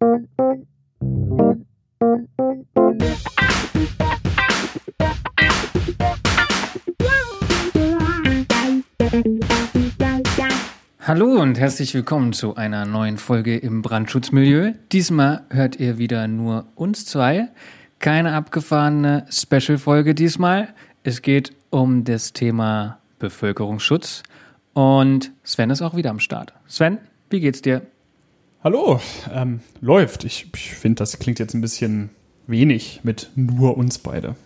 Hallo und herzlich willkommen zu einer neuen Folge im Brandschutzmilieu. Diesmal hört ihr wieder nur uns zwei. Keine abgefahrene Special-Folge diesmal. Es geht um das Thema Bevölkerungsschutz und Sven ist auch wieder am Start. Sven, wie geht's dir? Hallo, ähm, läuft. Ich, ich finde, das klingt jetzt ein bisschen wenig mit nur uns beide.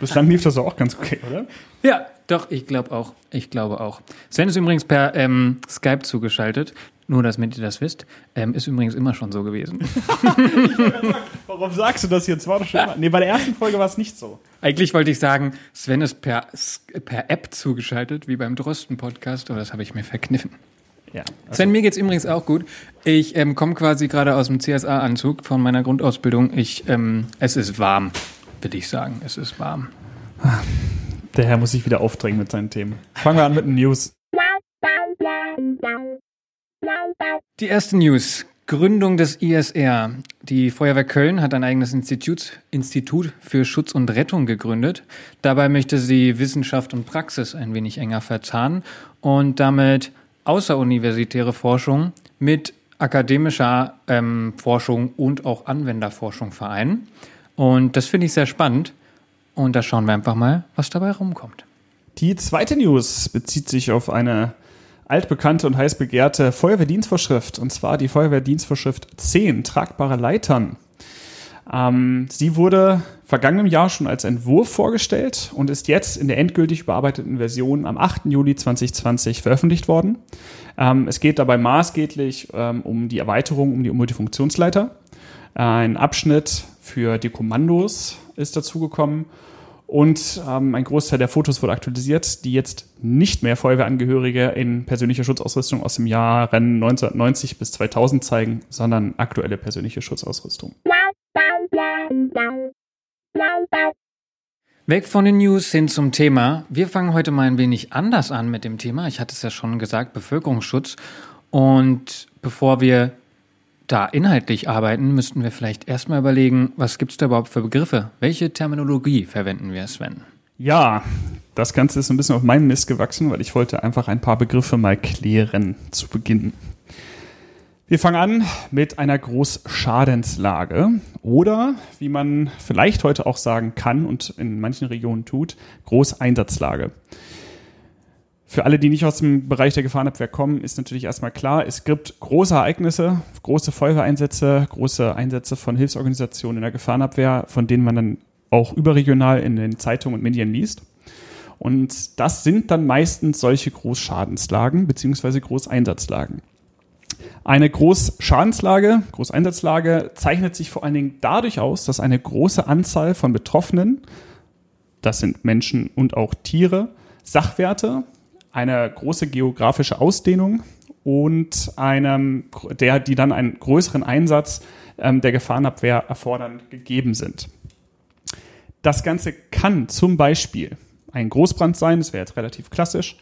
Bislang lief das auch ganz okay, oder? Ja, doch, ich glaube auch. Ich glaube auch. Sven ist übrigens per ähm, Skype zugeschaltet. Nur, damit ihr das wisst. Ähm, ist übrigens immer schon so gewesen. Warum sagst du das jetzt? War doch schon immer. Nee, bei der ersten Folge war es nicht so. Eigentlich wollte ich sagen, Sven ist per, per App zugeschaltet, wie beim Drosten-Podcast, aber das habe ich mir verkniffen. Ja, also Sven, mir geht's übrigens auch gut. Ich ähm, komme quasi gerade aus dem CSA-Anzug von meiner Grundausbildung. Ich, ähm, es ist warm, würde ich sagen. Es ist warm. Der Herr muss sich wieder aufdrängen mit seinen Themen. Fangen wir an mit den News. Die erste News. Gründung des ISR. Die Feuerwehr Köln hat ein eigenes Institut, Institut für Schutz und Rettung gegründet. Dabei möchte sie Wissenschaft und Praxis ein wenig enger verzahnen und damit außeruniversitäre Forschung mit akademischer ähm, Forschung und auch Anwenderforschung vereinen. Und das finde ich sehr spannend. Und da schauen wir einfach mal, was dabei rumkommt. Die zweite News bezieht sich auf eine altbekannte und heiß begehrte Feuerwehrdienstvorschrift, und zwar die Feuerwehrdienstvorschrift 10, tragbare Leitern. Ähm, sie wurde vergangenem Jahr schon als Entwurf vorgestellt und ist jetzt in der endgültig überarbeiteten Version am 8. Juli 2020 veröffentlicht worden. Ähm, es geht dabei maßgeblich ähm, um die Erweiterung um die Multifunktionsleiter. Ein Abschnitt für die Kommandos ist dazugekommen und ähm, ein Großteil der Fotos wurde aktualisiert, die jetzt nicht mehr Feuerwehrangehörige in persönlicher Schutzausrüstung aus dem Jahr 1990 bis 2000 zeigen, sondern aktuelle persönliche Schutzausrüstung. Weg von den News hin zum Thema. Wir fangen heute mal ein wenig anders an mit dem Thema. Ich hatte es ja schon gesagt, Bevölkerungsschutz. Und bevor wir da inhaltlich arbeiten, müssten wir vielleicht erstmal überlegen, was gibt es da überhaupt für Begriffe? Welche Terminologie verwenden wir, Sven? Ja, das Ganze ist ein bisschen auf meinen Mist gewachsen, weil ich wollte einfach ein paar Begriffe mal klären zu Beginn. Wir fangen an mit einer Großschadenslage oder, wie man vielleicht heute auch sagen kann und in manchen Regionen tut, Großeinsatzlage. Für alle, die nicht aus dem Bereich der Gefahrenabwehr kommen, ist natürlich erstmal klar, es gibt große Ereignisse, große Feuerwehreinsätze, große Einsätze von Hilfsorganisationen in der Gefahrenabwehr, von denen man dann auch überregional in den Zeitungen und Medien liest. Und das sind dann meistens solche Großschadenslagen beziehungsweise Großeinsatzlagen. Eine Großschadenslage, Großeinsatzlage zeichnet sich vor allen Dingen dadurch aus, dass eine große Anzahl von Betroffenen, das sind Menschen und auch Tiere, Sachwerte eine große geografische Ausdehnung und einem, der, die dann einen größeren Einsatz ähm, der Gefahrenabwehr erfordern, gegeben sind. Das Ganze kann zum Beispiel ein Großbrand sein, das wäre jetzt relativ klassisch,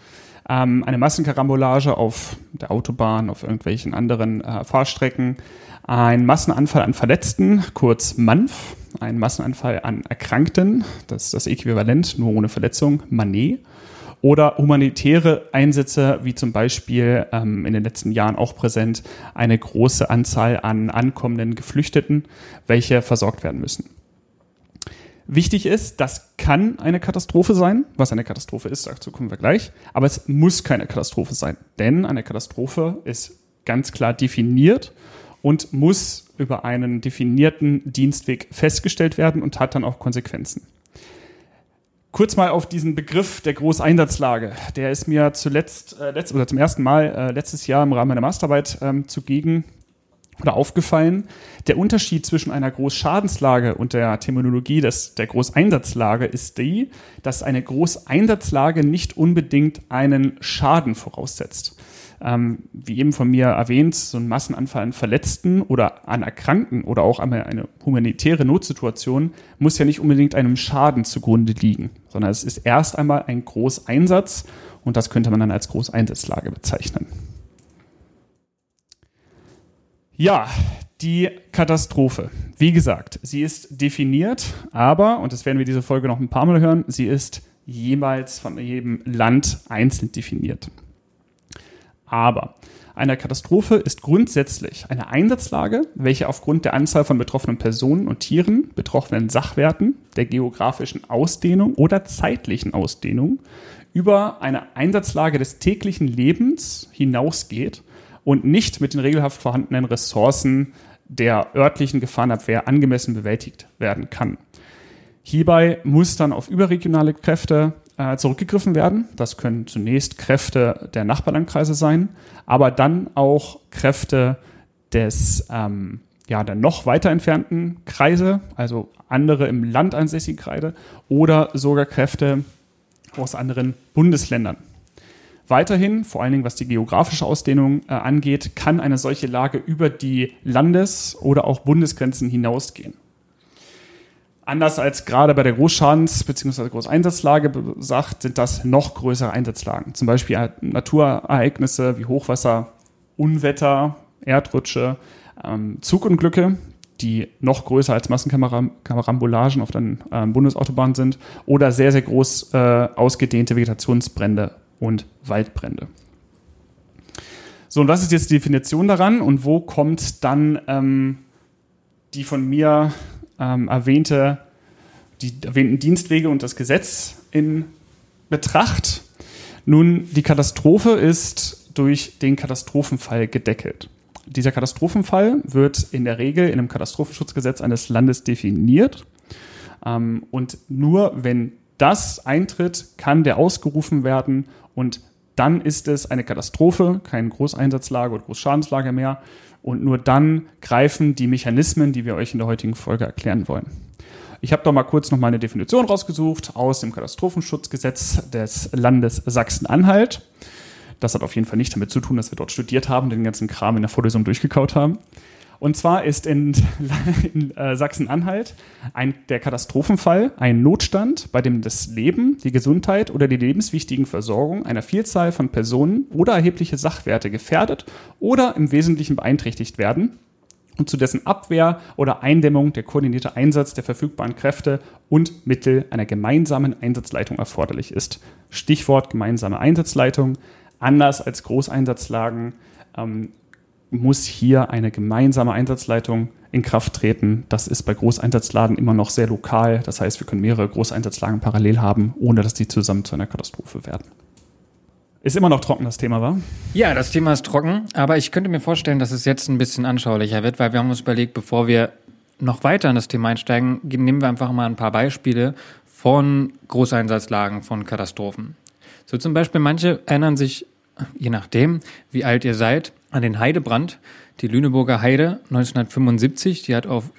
ähm, eine Massenkarambolage auf der Autobahn, auf irgendwelchen anderen äh, Fahrstrecken, ein Massenanfall an Verletzten, kurz MANF, ein Massenanfall an Erkrankten, das ist das Äquivalent, nur ohne Verletzung, MANE oder humanitäre Einsätze, wie zum Beispiel ähm, in den letzten Jahren auch präsent, eine große Anzahl an ankommenden Geflüchteten, welche versorgt werden müssen. Wichtig ist, das kann eine Katastrophe sein. Was eine Katastrophe ist, dazu kommen wir gleich. Aber es muss keine Katastrophe sein. Denn eine Katastrophe ist ganz klar definiert und muss über einen definierten Dienstweg festgestellt werden und hat dann auch Konsequenzen. Kurz mal auf diesen Begriff der Großeinsatzlage. Der ist mir zuletzt, äh, letzt, oder zum ersten Mal äh, letztes Jahr im Rahmen meiner Masterarbeit ähm, zugegen oder aufgefallen. Der Unterschied zwischen einer Großschadenslage und der Terminologie des, der Großeinsatzlage ist die, dass eine Großeinsatzlage nicht unbedingt einen Schaden voraussetzt ähm, wie eben von mir erwähnt, so ein Massenanfall an Verletzten oder an Erkrankten oder auch eine, eine humanitäre Notsituation muss ja nicht unbedingt einem Schaden zugrunde liegen, sondern es ist erst einmal ein Großeinsatz und das könnte man dann als Großeinsatzlage bezeichnen. Ja, Die Katastrophe. Wie gesagt, sie ist definiert, aber, und das werden wir diese Folge noch ein paar Mal hören, sie ist jeweils von jedem Land einzeln definiert. Aber eine Katastrophe ist grundsätzlich eine Einsatzlage, welche aufgrund der Anzahl von betroffenen Personen und Tieren, betroffenen Sachwerten, der geografischen Ausdehnung oder zeitlichen Ausdehnung über eine Einsatzlage des täglichen Lebens hinausgeht und nicht mit den regelhaft vorhandenen Ressourcen der örtlichen Gefahrenabwehr angemessen bewältigt werden kann. Hierbei muss dann auf überregionale Kräfte äh, zurückgegriffen werden. Das können zunächst Kräfte der Nachbarlandkreise sein, aber dann auch Kräfte des ähm, ja, der noch weiter entfernten Kreise, also andere im Land ansässigen Kreise oder sogar Kräfte aus anderen Bundesländern. Weiterhin, vor allen Dingen was die geografische Ausdehnung äh, angeht, kann eine solche Lage über die Landes- oder auch Bundesgrenzen hinausgehen. Anders als gerade bei der Großschadens- bzw. Großeinsatzlage sagt, sind das noch größere Einsatzlagen. Zum Beispiel Naturereignisse wie Hochwasser, Unwetter, Erdrutsche, ähm, Zugunglücke, die noch größer als Massenkarambolagen auf den ähm, Bundesautobahnen sind oder sehr, sehr groß äh, ausgedehnte Vegetationsbrände und Waldbrände. So, und was ist jetzt die Definition daran und wo kommt dann ähm, die von mir ähm, erwähnte, die erwähnten Dienstwege und das Gesetz in Betracht. Nun, die Katastrophe ist durch den Katastrophenfall gedeckelt. Dieser Katastrophenfall wird in der Regel in einem Katastrophenschutzgesetz eines Landes definiert. Ähm, und nur wenn das eintritt, kann der ausgerufen werden und dann ist es eine Katastrophe, kein Großeinsatzlager oder Großschadenslager mehr. Und nur dann greifen die Mechanismen, die wir euch in der heutigen Folge erklären wollen. Ich habe doch mal kurz noch mal eine Definition rausgesucht aus dem Katastrophenschutzgesetz des Landes Sachsen-Anhalt. Das hat auf jeden Fall nicht damit zu tun, dass wir dort studiert haben, den ganzen Kram in der Vorlesung durchgekaut haben. Und zwar ist in, in äh, Sachsen-Anhalt der Katastrophenfall ein Notstand, bei dem das Leben, die Gesundheit oder die lebenswichtigen Versorgung einer Vielzahl von Personen oder erhebliche Sachwerte gefährdet oder im Wesentlichen beeinträchtigt werden und zu dessen Abwehr oder Eindämmung der koordinierte Einsatz der verfügbaren Kräfte und Mittel einer gemeinsamen Einsatzleitung erforderlich ist. Stichwort gemeinsame Einsatzleitung. Anders als Großeinsatzlagen ähm, muss hier eine gemeinsame Einsatzleitung in Kraft treten. Das ist bei Großeinsatzlagen immer noch sehr lokal. Das heißt, wir können mehrere Großeinsatzlagen parallel haben, ohne dass die zusammen zu einer Katastrophe werden. Ist immer noch trocken das Thema, wa? Ja, das Thema ist trocken, aber ich könnte mir vorstellen, dass es jetzt ein bisschen anschaulicher wird, weil wir haben uns überlegt, bevor wir noch weiter in das Thema einsteigen, nehmen wir einfach mal ein paar Beispiele von Großeinsatzlagen, von Katastrophen. So zum Beispiel, manche erinnern sich, je nachdem, wie alt ihr seid, an den Heidebrand, die Lüneburger Heide 1975, die hat auf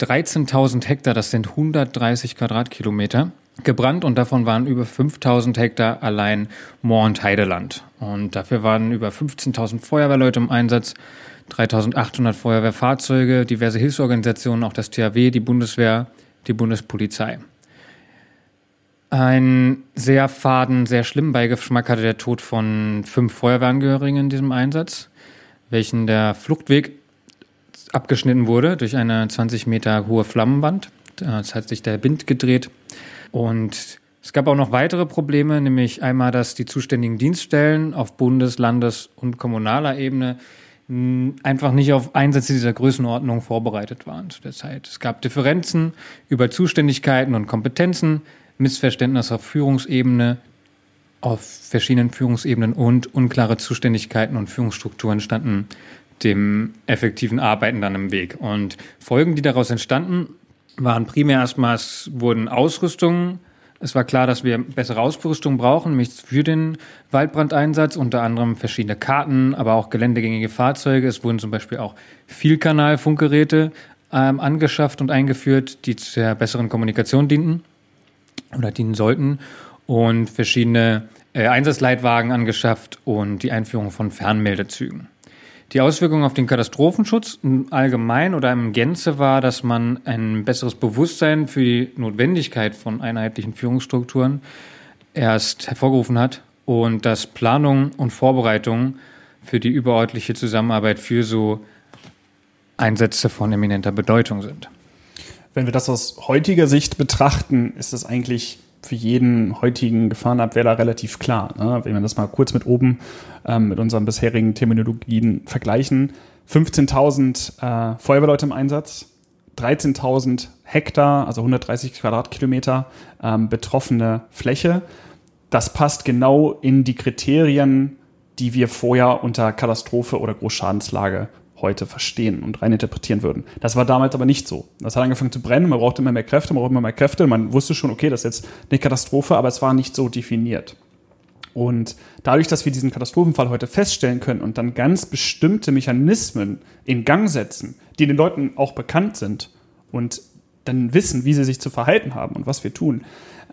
13.000 Hektar, das sind 130 Quadratkilometer, gebrannt und davon waren über 5.000 Hektar allein Moor- und Heideland. Und dafür waren über 15.000 Feuerwehrleute im Einsatz, 3.800 Feuerwehrfahrzeuge, diverse Hilfsorganisationen, auch das THW, die Bundeswehr, die Bundespolizei. Ein sehr faden, sehr schlimmen Beigeschmack hatte der Tod von fünf Feuerwehrangehörigen in diesem Einsatz welchen der Fluchtweg abgeschnitten wurde durch eine 20 Meter hohe Flammenwand. Das hat sich der Wind gedreht. Und es gab auch noch weitere Probleme, nämlich einmal, dass die zuständigen Dienststellen auf Bundes-, Landes- und kommunaler Ebene einfach nicht auf Einsätze dieser Größenordnung vorbereitet waren zu der Zeit. Es gab Differenzen über Zuständigkeiten und Kompetenzen, Missverständnisse auf Führungsebene, auf verschiedenen Führungsebenen und unklare Zuständigkeiten und Führungsstrukturen standen dem effektiven Arbeiten dann im Weg. Und Folgen, die daraus entstanden, waren primär erstmal, es wurden Ausrüstungen. Es war klar, dass wir bessere Ausrüstung brauchen, nämlich für den Waldbrandeinsatz, unter anderem verschiedene Karten, aber auch geländegängige Fahrzeuge. Es wurden zum Beispiel auch Vielkanal-Funkgeräte ähm, angeschafft und eingeführt, die zur besseren Kommunikation dienten oder dienen sollten und verschiedene äh, Einsatzleitwagen angeschafft und die Einführung von Fernmeldezügen. Die Auswirkung auf den Katastrophenschutz allgemein oder im Gänze war, dass man ein besseres Bewusstsein für die Notwendigkeit von einheitlichen Führungsstrukturen erst hervorgerufen hat und dass Planung und Vorbereitung für die überörtliche Zusammenarbeit für so Einsätze von eminenter Bedeutung sind. Wenn wir das aus heutiger Sicht betrachten, ist das eigentlich für jeden heutigen Gefahrenabwehrer relativ klar. Ne? Wenn wir das mal kurz mit oben ähm, mit unseren bisherigen Terminologien vergleichen. 15.000 äh, Feuerwehrleute im Einsatz, 13.000 Hektar, also 130 Quadratkilometer ähm, betroffene Fläche. Das passt genau in die Kriterien, die wir vorher unter Katastrophe oder Großschadenslage heute verstehen und rein interpretieren würden. Das war damals aber nicht so. Das hat angefangen zu brennen, man brauchte immer mehr Kräfte, man brauchte immer mehr Kräfte. Man wusste schon, okay, das ist jetzt eine Katastrophe, aber es war nicht so definiert. Und dadurch, dass wir diesen Katastrophenfall heute feststellen können und dann ganz bestimmte Mechanismen in Gang setzen, die den Leuten auch bekannt sind und dann wissen, wie sie sich zu verhalten haben und was wir tun,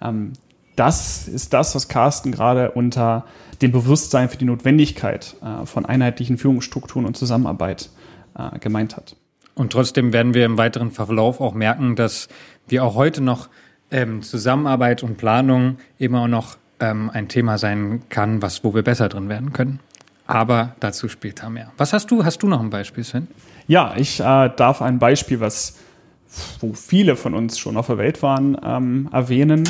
ähm, das ist das, was Carsten gerade unter dem Bewusstsein für die Notwendigkeit äh, von einheitlichen Führungsstrukturen und Zusammenarbeit äh, gemeint hat. Und trotzdem werden wir im weiteren Verlauf auch merken, dass wir auch heute noch ähm, Zusammenarbeit und Planung immer auch noch ähm, ein Thema sein kann, was, wo wir besser drin werden können. Aber dazu später mehr. Was hast du? Hast du noch ein Beispiel, Sven? Ja, ich äh, darf ein Beispiel, was wo viele von uns schon auf der Welt waren, ähm, erwähnen.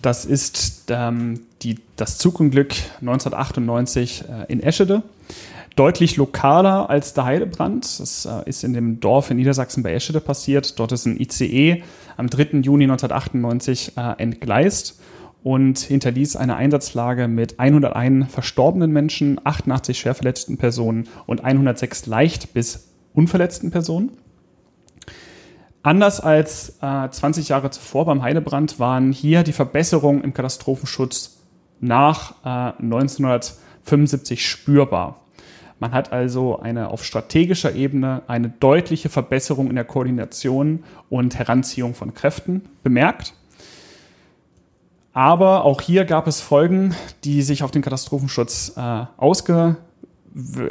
Das ist ähm, die, das Zugunglück 1998 äh, in Eschede. Deutlich lokaler als der Heidebrand. Das äh, ist in dem Dorf in Niedersachsen bei Eschede passiert. Dort ist ein ICE am 3. Juni 1998 äh, entgleist und hinterließ eine Einsatzlage mit 101 verstorbenen Menschen, 88 schwer verletzten Personen und 106 leicht bis unverletzten Personen. Anders als äh, 20 Jahre zuvor beim Heidebrand waren hier die Verbesserungen im Katastrophenschutz nach äh, 1975 spürbar. Man hat also eine auf strategischer Ebene eine deutliche Verbesserung in der Koordination und Heranziehung von Kräften bemerkt. Aber auch hier gab es Folgen, die sich auf den Katastrophenschutz äh, ausge,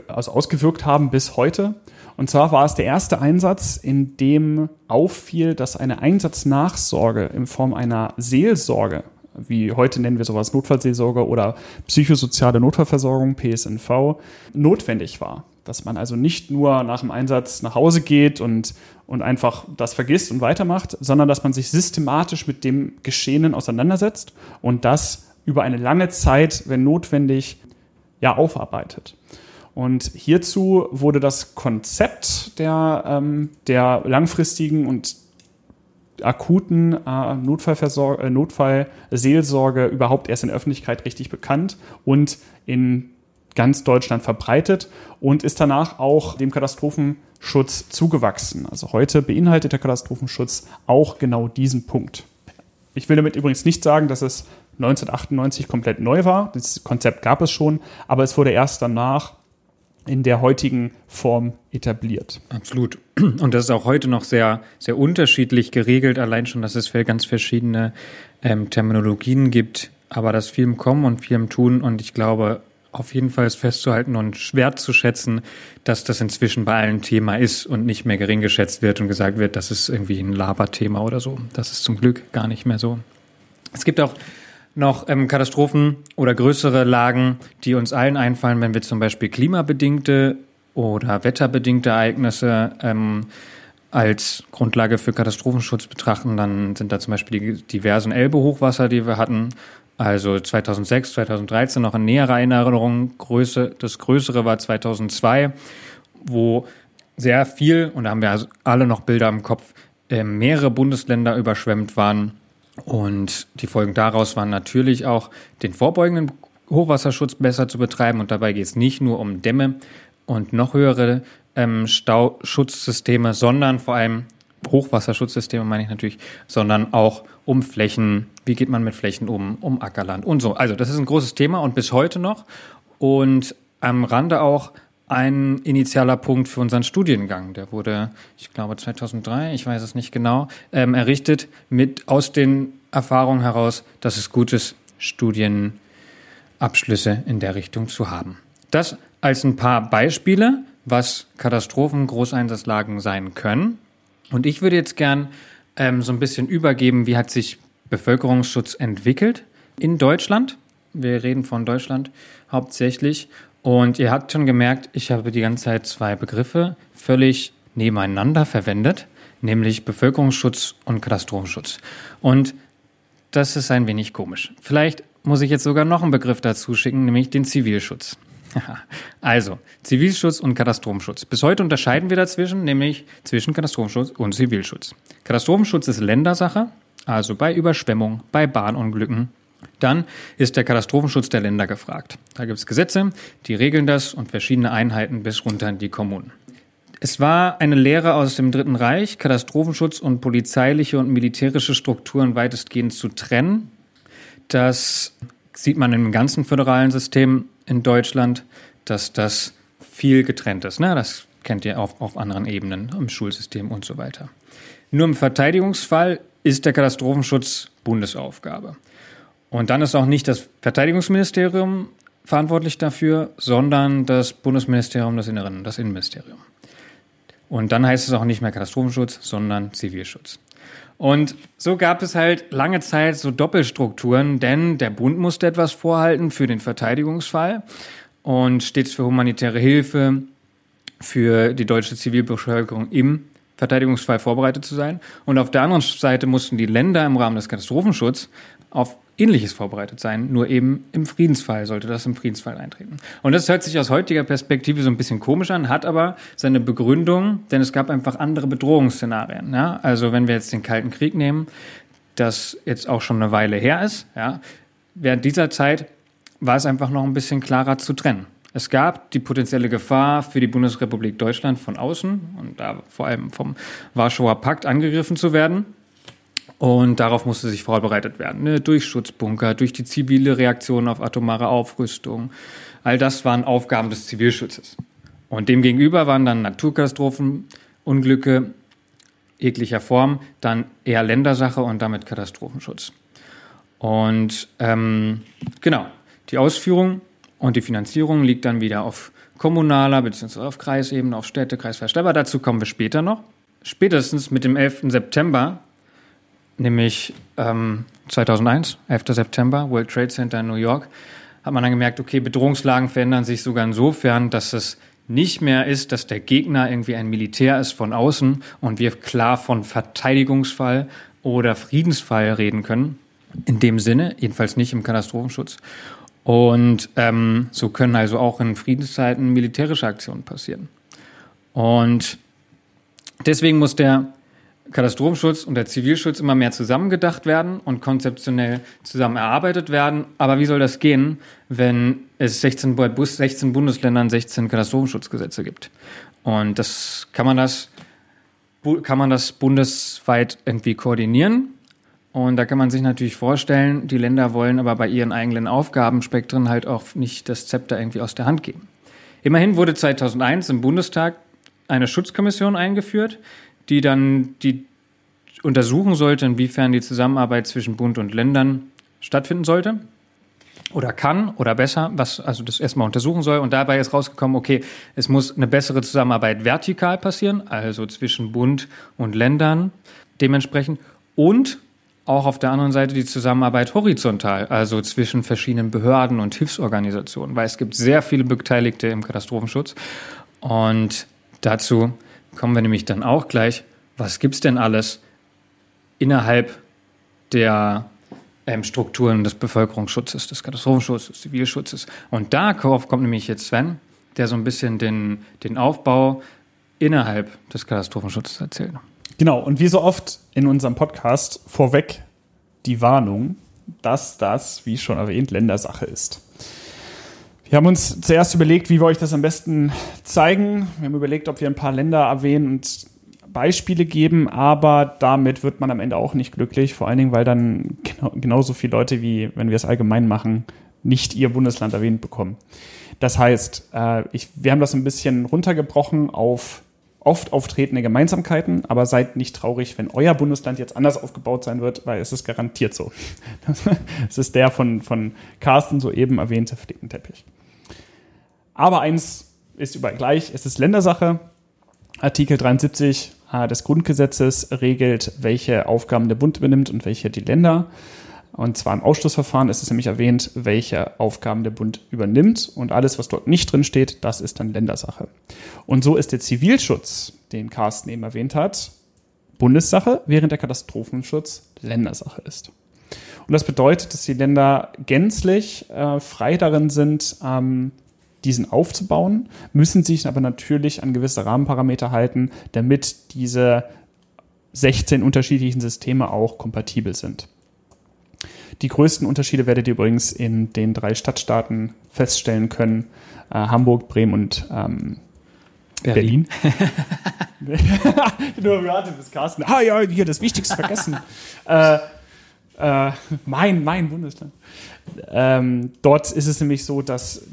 also ausgewirkt haben bis heute. Und zwar war es der erste Einsatz, in dem auffiel, dass eine Einsatznachsorge in Form einer Seelsorge, wie heute nennen wir sowas Notfallseelsorge oder psychosoziale Notfallversorgung, PSNV, notwendig war dass man also nicht nur nach dem Einsatz nach Hause geht und, und einfach das vergisst und weitermacht, sondern dass man sich systematisch mit dem Geschehenen auseinandersetzt und das über eine lange Zeit, wenn notwendig, ja, aufarbeitet. Und hierzu wurde das Konzept der, ähm, der langfristigen und akuten äh, Notfallseelsorge Notfall überhaupt erst in der Öffentlichkeit richtig bekannt und in ganz Deutschland verbreitet und ist danach auch dem Katastrophenschutz zugewachsen. Also heute beinhaltet der Katastrophenschutz auch genau diesen Punkt. Ich will damit übrigens nicht sagen, dass es 1998 komplett neu war. Das Konzept gab es schon, aber es wurde erst danach in der heutigen Form etabliert. Absolut. Und das ist auch heute noch sehr, sehr unterschiedlich geregelt, allein schon, dass es für ganz verschiedene ähm, Terminologien gibt, aber dass viel im Kommen und viel im Tun und ich glaube, auf jeden Fall ist festzuhalten und schwer zu schätzen, dass das inzwischen bei allen Thema ist und nicht mehr gering geschätzt wird und gesagt wird, das ist irgendwie ein Laberthema oder so. Das ist zum Glück gar nicht mehr so. Es gibt auch noch ähm, Katastrophen oder größere Lagen, die uns allen einfallen, wenn wir zum Beispiel klimabedingte oder wetterbedingte Ereignisse ähm, als Grundlage für Katastrophenschutz betrachten, dann sind da zum Beispiel die diversen Elbe-Hochwasser, die wir hatten, also 2006, 2013 noch in näherer Erinnerung. Größe, das Größere war 2002, wo sehr viel, und da haben wir also alle noch Bilder im Kopf, äh, mehrere Bundesländer überschwemmt waren. Und die Folgen daraus waren natürlich auch, den vorbeugenden Hochwasserschutz besser zu betreiben. Und dabei geht es nicht nur um Dämme und noch höhere ähm, Stauschutzsysteme, sondern vor allem Hochwasserschutzsysteme meine ich natürlich, sondern auch um Flächen, wie geht man mit Flächen um, um Ackerland und so. Also das ist ein großes Thema und bis heute noch. Und am Rande auch ein initialer Punkt für unseren Studiengang. Der wurde, ich glaube, 2003, ich weiß es nicht genau, ähm, errichtet mit aus den Erfahrungen heraus, dass es gut ist, Studienabschlüsse in der Richtung zu haben. Das als ein paar Beispiele, was Katastrophen, Großeinsatzlagen sein können. Und ich würde jetzt gern ähm, so ein bisschen übergeben, wie hat sich Bevölkerungsschutz entwickelt in Deutschland. Wir reden von Deutschland hauptsächlich. Und ihr habt schon gemerkt, ich habe die ganze Zeit zwei Begriffe völlig nebeneinander verwendet, nämlich Bevölkerungsschutz und Katastrophenschutz. Und das ist ein wenig komisch. Vielleicht muss ich jetzt sogar noch einen Begriff dazu schicken, nämlich den Zivilschutz. Also, Zivilschutz und Katastrophenschutz. Bis heute unterscheiden wir dazwischen, nämlich zwischen Katastrophenschutz und Zivilschutz. Katastrophenschutz ist Ländersache, also bei Überschwemmung, bei Bahnunglücken. Dann ist der Katastrophenschutz der Länder gefragt. Da gibt es Gesetze, die regeln das und verschiedene Einheiten bis runter in die Kommunen. Es war eine Lehre aus dem Dritten Reich, Katastrophenschutz und polizeiliche und militärische Strukturen weitestgehend zu trennen. Das sieht man im ganzen föderalen System in Deutschland, dass das viel getrennt ist. Ne? Das kennt ihr auch auf anderen Ebenen, im Schulsystem und so weiter. Nur im Verteidigungsfall ist der Katastrophenschutz Bundesaufgabe. Und dann ist auch nicht das Verteidigungsministerium verantwortlich dafür, sondern das Bundesministerium des Inneren, das Innenministerium. Und dann heißt es auch nicht mehr Katastrophenschutz, sondern Zivilschutz. Und so gab es halt lange Zeit so Doppelstrukturen, denn der Bund musste etwas vorhalten für den Verteidigungsfall und stets für humanitäre Hilfe, für die deutsche Zivilbevölkerung im Verteidigungsfall vorbereitet zu sein. Und auf der anderen Seite mussten die Länder im Rahmen des Katastrophenschutzes auf Ähnliches vorbereitet sein, nur eben im Friedensfall sollte das im Friedensfall eintreten. Und das hört sich aus heutiger Perspektive so ein bisschen komisch an, hat aber seine Begründung, denn es gab einfach andere Bedrohungsszenarien. Ja? Also wenn wir jetzt den Kalten Krieg nehmen, das jetzt auch schon eine Weile her ist, ja, während dieser Zeit war es einfach noch ein bisschen klarer zu trennen. Es gab die potenzielle Gefahr für die Bundesrepublik Deutschland von außen und da vor allem vom Warschauer Pakt angegriffen zu werden. Und darauf musste sich vorbereitet werden. Ne? Durch Schutzbunker, durch die zivile Reaktion auf atomare Aufrüstung. All das waren Aufgaben des Zivilschutzes. Und demgegenüber waren dann Naturkatastrophen, Unglücke jeglicher Form, dann eher Ländersache und damit Katastrophenschutz. Und ähm, genau, die Ausführung und die Finanzierung liegt dann wieder auf kommunaler bzw. auf Kreisebene, auf Städte, Kreisverband. Aber dazu kommen wir später noch. Spätestens mit dem 11. September nämlich ähm, 2001, 11. September, World Trade Center in New York, hat man dann gemerkt, okay, Bedrohungslagen verändern sich sogar insofern, dass es nicht mehr ist, dass der Gegner irgendwie ein Militär ist von außen und wir klar von Verteidigungsfall oder Friedensfall reden können. In dem Sinne, jedenfalls nicht im Katastrophenschutz. Und ähm, so können also auch in Friedenszeiten militärische Aktionen passieren. Und deswegen muss der Katastrophenschutz und der Zivilschutz immer mehr zusammengedacht werden und konzeptionell zusammen erarbeitet werden. Aber wie soll das gehen, wenn es 16, 16 Bundesländern 16 Katastrophenschutzgesetze gibt? Und das kann man das kann man das bundesweit irgendwie koordinieren. Und da kann man sich natürlich vorstellen, die Länder wollen aber bei ihren eigenen Aufgabenspektren halt auch nicht das Zepter irgendwie aus der Hand geben. Immerhin wurde 2001 im Bundestag eine Schutzkommission eingeführt, die dann die untersuchen sollte, inwiefern die Zusammenarbeit zwischen Bund und Ländern stattfinden sollte oder kann oder besser, was also das erstmal untersuchen soll. Und dabei ist rausgekommen, okay, es muss eine bessere Zusammenarbeit vertikal passieren, also zwischen Bund und Ländern dementsprechend und auch auf der anderen Seite die Zusammenarbeit horizontal, also zwischen verschiedenen Behörden und Hilfsorganisationen, weil es gibt sehr viele Beteiligte im Katastrophenschutz. Und dazu kommen wir nämlich dann auch gleich, was gibt es denn alles innerhalb der ähm, Strukturen des Bevölkerungsschutzes, des Katastrophenschutzes, des Zivilschutzes. Und darauf kommt nämlich jetzt Sven, der so ein bisschen den, den Aufbau innerhalb des Katastrophenschutzes erzählt. Genau, und wie so oft in unserem Podcast vorweg die Warnung, dass das, wie schon erwähnt, Ländersache ist. Wir haben uns zuerst überlegt, wie wir euch das am besten zeigen. Wir haben überlegt, ob wir ein paar Länder erwähnen und Beispiele geben, aber damit wird man am Ende auch nicht glücklich, vor allen Dingen, weil dann genau, genauso viele Leute, wie wenn wir es allgemein machen, nicht ihr Bundesland erwähnt bekommen. Das heißt, äh, ich, wir haben das ein bisschen runtergebrochen auf oft auftretende Gemeinsamkeiten, aber seid nicht traurig, wenn euer Bundesland jetzt anders aufgebaut sein wird, weil es ist garantiert so. Es ist der von, von Carsten soeben erwähnte Flickenteppich. Aber eins ist überall gleich, es ist Ländersache. Artikel 73 äh, des Grundgesetzes regelt, welche Aufgaben der Bund übernimmt und welche die Länder. Und zwar im Ausschlussverfahren ist es nämlich erwähnt, welche Aufgaben der Bund übernimmt. Und alles, was dort nicht drin steht, das ist dann Ländersache. Und so ist der Zivilschutz, den Carsten eben erwähnt hat, Bundessache, während der Katastrophenschutz Ländersache ist. Und das bedeutet, dass die Länder gänzlich äh, frei darin sind, ähm, diesen aufzubauen, müssen sich aber natürlich an gewisse Rahmenparameter halten, damit diese 16 unterschiedlichen Systeme auch kompatibel sind. Die größten Unterschiede werdet ihr übrigens in den drei Stadtstaaten feststellen können: äh, Hamburg, Bremen und ähm, Berlin. Berlin. Nur warte bis Carsten. Ah ja, hier das Wichtigste vergessen. äh, äh, mein, mein Bundesland. Ähm, dort ist es nämlich so, dass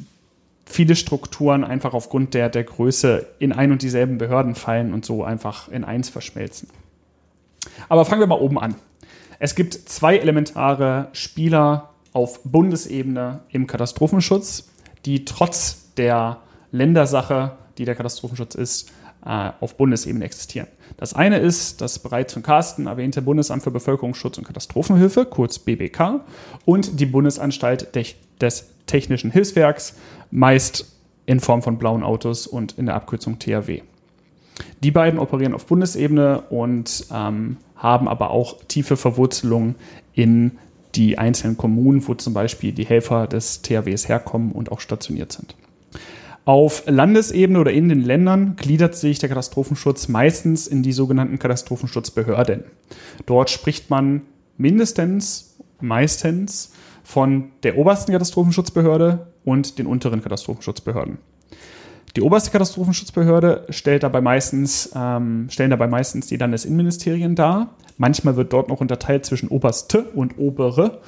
viele Strukturen einfach aufgrund der, der Größe in ein und dieselben Behörden fallen und so einfach in eins verschmelzen. Aber fangen wir mal oben an. Es gibt zwei elementare Spieler auf Bundesebene im Katastrophenschutz, die trotz der Ländersache, die der Katastrophenschutz ist, äh, auf Bundesebene existieren. Das eine ist das bereits von Carsten erwähnte Bundesamt für Bevölkerungsschutz und Katastrophenhilfe, kurz BBK, und die Bundesanstalt des Technischen Hilfswerks, meist in Form von blauen Autos und in der Abkürzung THW. Die beiden operieren auf Bundesebene und ähm, haben aber auch tiefe Verwurzelungen in die einzelnen Kommunen, wo zum Beispiel die Helfer des THWs herkommen und auch stationiert sind. Auf Landesebene oder in den Ländern gliedert sich der Katastrophenschutz meistens in die sogenannten Katastrophenschutzbehörden. Dort spricht man mindestens, meistens von der obersten Katastrophenschutzbehörde und den unteren Katastrophenschutzbehörden. Die oberste Katastrophenschutzbehörde stellt dabei meistens, ähm, stellen dabei meistens die Landesinnenministerien dar. Manchmal wird dort noch unterteilt zwischen oberste und obere.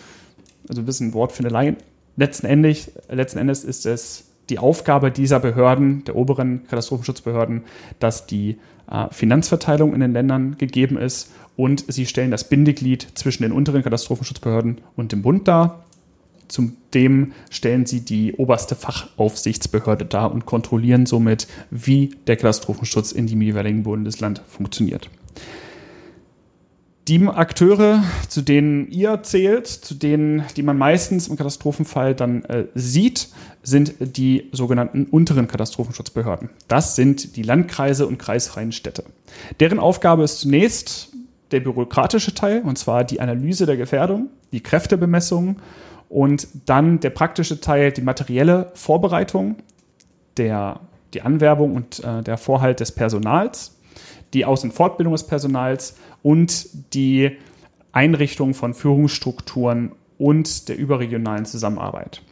Also ein bisschen Wortfindeleien. Letzten Endes, letzten Endes ist es die Aufgabe dieser Behörden, der oberen Katastrophenschutzbehörden, dass die äh, Finanzverteilung in den Ländern gegeben ist und sie stellen das Bindeglied zwischen den unteren Katastrophenschutzbehörden und dem Bund dar. Zudem stellen sie die oberste Fachaufsichtsbehörde dar und kontrollieren somit, wie der Katastrophenschutz in dem jeweiligen Bundesland funktioniert. Die Akteure, zu denen ihr zählt, zu denen, die man meistens im Katastrophenfall dann äh, sieht, sind die sogenannten unteren Katastrophenschutzbehörden. Das sind die Landkreise und kreisfreien Städte. Deren Aufgabe ist zunächst der bürokratische Teil, und zwar die Analyse der Gefährdung, die Kräftebemessung und dann der praktische Teil, die materielle Vorbereitung, der, die Anwerbung und äh, der Vorhalt des Personals, die Aus- und Fortbildung des Personals und die Einrichtung von Führungsstrukturen und der überregionalen Zusammenarbeit.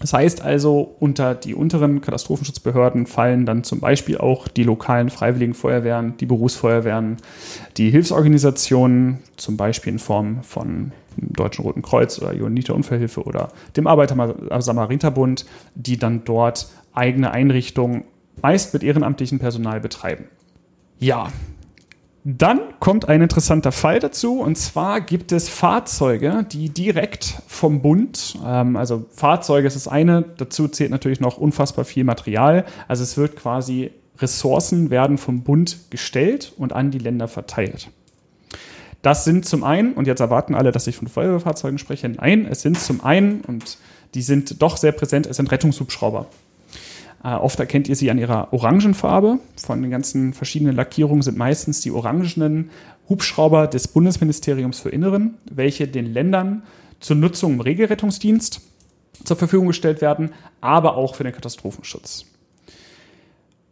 Das heißt also, unter die unteren Katastrophenschutzbehörden fallen dann zum Beispiel auch die lokalen Freiwilligen Feuerwehren, die Berufsfeuerwehren, die Hilfsorganisationen, zum Beispiel in Form von Deutschen Roten Kreuz oder Johanniter Unfallhilfe oder dem Arbeiter-Samariterbund, die dann dort eigene Einrichtungen meist mit ehrenamtlichem Personal betreiben. Ja, dann kommt ein interessanter Fall dazu, und zwar gibt es Fahrzeuge, die direkt vom Bund, ähm, also Fahrzeuge ist das eine, dazu zählt natürlich noch unfassbar viel Material, also es wird quasi, Ressourcen werden vom Bund gestellt und an die Länder verteilt. Das sind zum einen, und jetzt erwarten alle, dass ich von Feuerwehrfahrzeugen spreche, nein, es sind zum einen, und die sind doch sehr präsent, es sind Rettungshubschrauber. Äh, oft erkennt ihr sie an ihrer Orangenfarbe. Von den ganzen verschiedenen Lackierungen sind meistens die orangenen Hubschrauber des Bundesministeriums für Inneren, welche den Ländern zur Nutzung im Regelrettungsdienst zur Verfügung gestellt werden, aber auch für den Katastrophenschutz.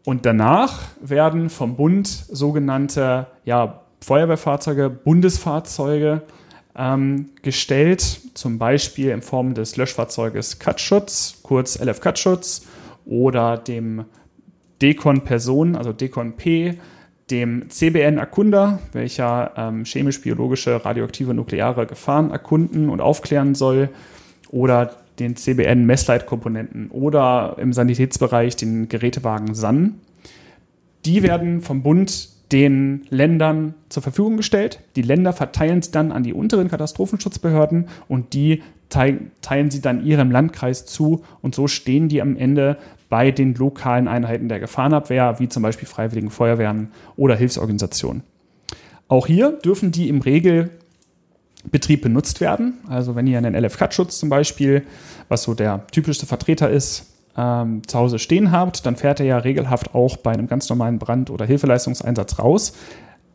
Und danach werden vom Bund sogenannte ja, Feuerwehrfahrzeuge, Bundesfahrzeuge ähm, gestellt, zum Beispiel in Form des Löschfahrzeuges Katschutz, kurz LF Katschutz, oder dem Decon Person, also Decon P, dem CBN Erkunder, welcher ähm, chemisch-biologische, radioaktive, nukleare Gefahren erkunden und aufklären soll, oder den CBN Messleitkomponenten oder im Sanitätsbereich den Gerätewagen SAN. Die werden vom Bund den Ländern zur Verfügung gestellt. Die Länder verteilen es dann an die unteren Katastrophenschutzbehörden und die teilen sie dann ihrem Landkreis zu und so stehen die am Ende bei den lokalen Einheiten der Gefahrenabwehr, wie zum Beispiel Freiwilligen Feuerwehren oder Hilfsorganisationen. Auch hier dürfen die im Regel Betrieb benutzt werden. Also wenn ihr einen LF-Cut-Schutz zum Beispiel, was so der typischste Vertreter ist, ähm, zu Hause stehen habt, dann fährt er ja regelhaft auch bei einem ganz normalen Brand- oder Hilfeleistungseinsatz raus.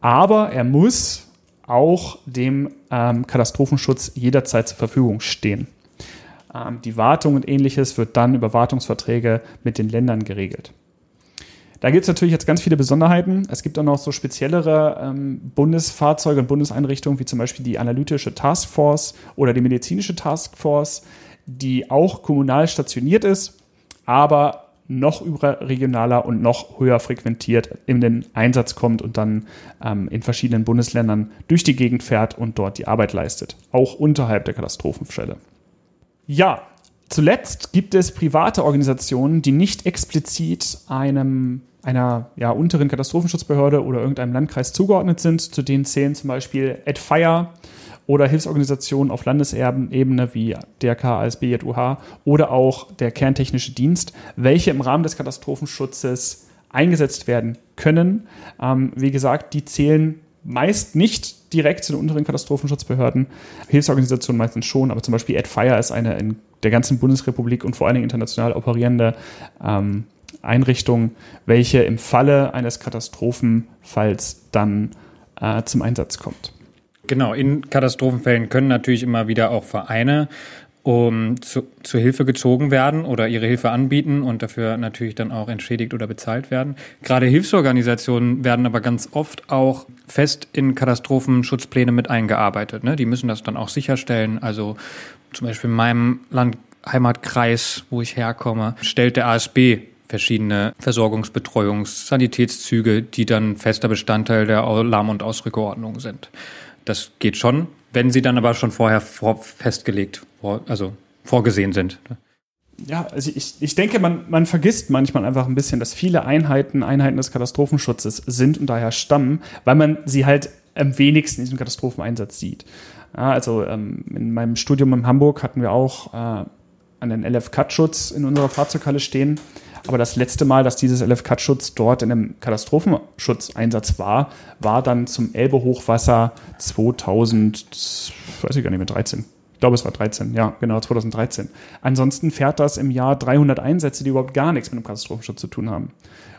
Aber er muss auch dem ähm, Katastrophenschutz jederzeit zur Verfügung stehen. Ähm, die Wartung und ähnliches wird dann über Wartungsverträge mit den Ländern geregelt. Da gibt es natürlich jetzt ganz viele Besonderheiten. Es gibt auch noch so speziellere ähm, Bundesfahrzeuge und Bundeseinrichtungen, wie zum Beispiel die analytische Taskforce oder die medizinische Taskforce, die auch kommunal stationiert ist, aber noch überregionaler und noch höher frequentiert in den Einsatz kommt und dann ähm, in verschiedenen Bundesländern durch die Gegend fährt und dort die Arbeit leistet, auch unterhalb der Katastrophenstelle. Ja, zuletzt gibt es private Organisationen, die nicht explizit einem einer ja, unteren Katastrophenschutzbehörde oder irgendeinem Landkreis zugeordnet sind. Zu denen zählen zum Beispiel AdFire oder Hilfsorganisationen auf Landesebene wie DRK, ASB, JUH oder auch der Kerntechnische Dienst, welche im Rahmen des Katastrophenschutzes eingesetzt werden können. Ähm, wie gesagt, die zählen meist nicht direkt zu den unteren Katastrophenschutzbehörden, Hilfsorganisationen meistens schon, aber zum Beispiel AdFire ist eine in der ganzen Bundesrepublik und vor allen Dingen international operierende ähm, Einrichtung, welche im Falle eines Katastrophenfalls dann äh, zum Einsatz kommt. Genau, in Katastrophenfällen können natürlich immer wieder auch Vereine um zu, zu Hilfe gezogen werden oder ihre Hilfe anbieten und dafür natürlich dann auch entschädigt oder bezahlt werden. Gerade Hilfsorganisationen werden aber ganz oft auch fest in Katastrophenschutzpläne mit eingearbeitet. Ne? Die müssen das dann auch sicherstellen. Also zum Beispiel in meinem Land Heimatkreis, wo ich herkomme, stellt der ASB verschiedene Versorgungsbetreuungs-, Sanitätszüge, die dann fester Bestandteil der Alarm- und Ausrückeordnung sind. Das geht schon, wenn sie dann aber schon vorher vor festgelegt, vor, also vorgesehen sind. Ja, also ich, ich denke, man, man vergisst manchmal einfach ein bisschen, dass viele Einheiten Einheiten des Katastrophenschutzes sind und daher stammen, weil man sie halt am wenigsten in diesem Katastropheneinsatz sieht. Ja, also ähm, in meinem Studium in Hamburg hatten wir auch äh, einen LF-Cut-Schutz in unserer Fahrzeughalle stehen. Aber das letzte Mal, dass dieses LF-Cut-Schutz dort in einem Katastrophenschutzeinsatz war, war dann zum Elbe-Hochwasser 2000, weiß ich gar nicht mehr, 13. Ich glaube, es war 13, ja, genau, 2013. Ansonsten fährt das im Jahr 300 Einsätze, die überhaupt gar nichts mit dem Katastrophenschutz zu tun haben.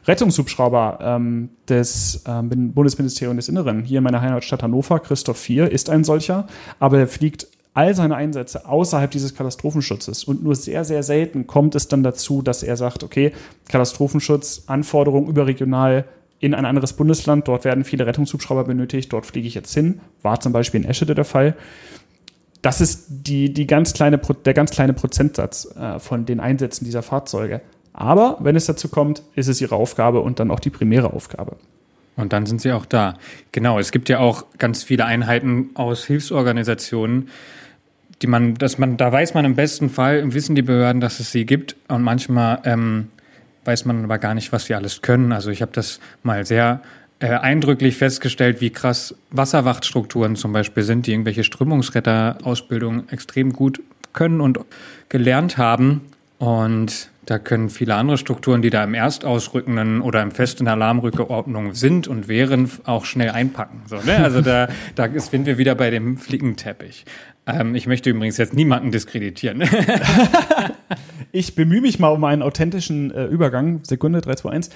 Rettungshubschrauber ähm, des ähm, Bundesministeriums des Inneren, hier in meiner Heimatstadt Hannover, Christoph 4, ist ein solcher, aber er fliegt all seine Einsätze außerhalb dieses Katastrophenschutzes. Und nur sehr, sehr selten kommt es dann dazu, dass er sagt, okay, Katastrophenschutz, Anforderungen überregional in ein anderes Bundesland, dort werden viele Rettungshubschrauber benötigt, dort fliege ich jetzt hin. War zum Beispiel in Eschede der Fall. Das ist die, die ganz kleine, der ganz kleine Prozentsatz äh, von den Einsätzen dieser Fahrzeuge. Aber wenn es dazu kommt, ist es ihre Aufgabe und dann auch die primäre Aufgabe. Und dann sind sie auch da. Genau, es gibt ja auch ganz viele Einheiten aus Hilfsorganisationen, die man, dass man, da weiß man im besten Fall, wissen die Behörden, dass es sie gibt und manchmal ähm, weiß man aber gar nicht, was sie alles können. Also ich habe das mal sehr äh, eindrücklich festgestellt, wie krass Wasserwachtstrukturen zum Beispiel sind, die irgendwelche Strömungsretterausbildungen extrem gut können und gelernt haben. Und da können viele andere Strukturen, die da im Erstausrückenden oder im festen Alarmrückeordnung sind und wären, auch schnell einpacken. So, ne? Also da, da sind wir wieder bei dem Flickenteppich. Ähm, ich möchte übrigens jetzt niemanden diskreditieren. ich bemühe mich mal um einen authentischen äh, Übergang. Sekunde, 3, 2, 1.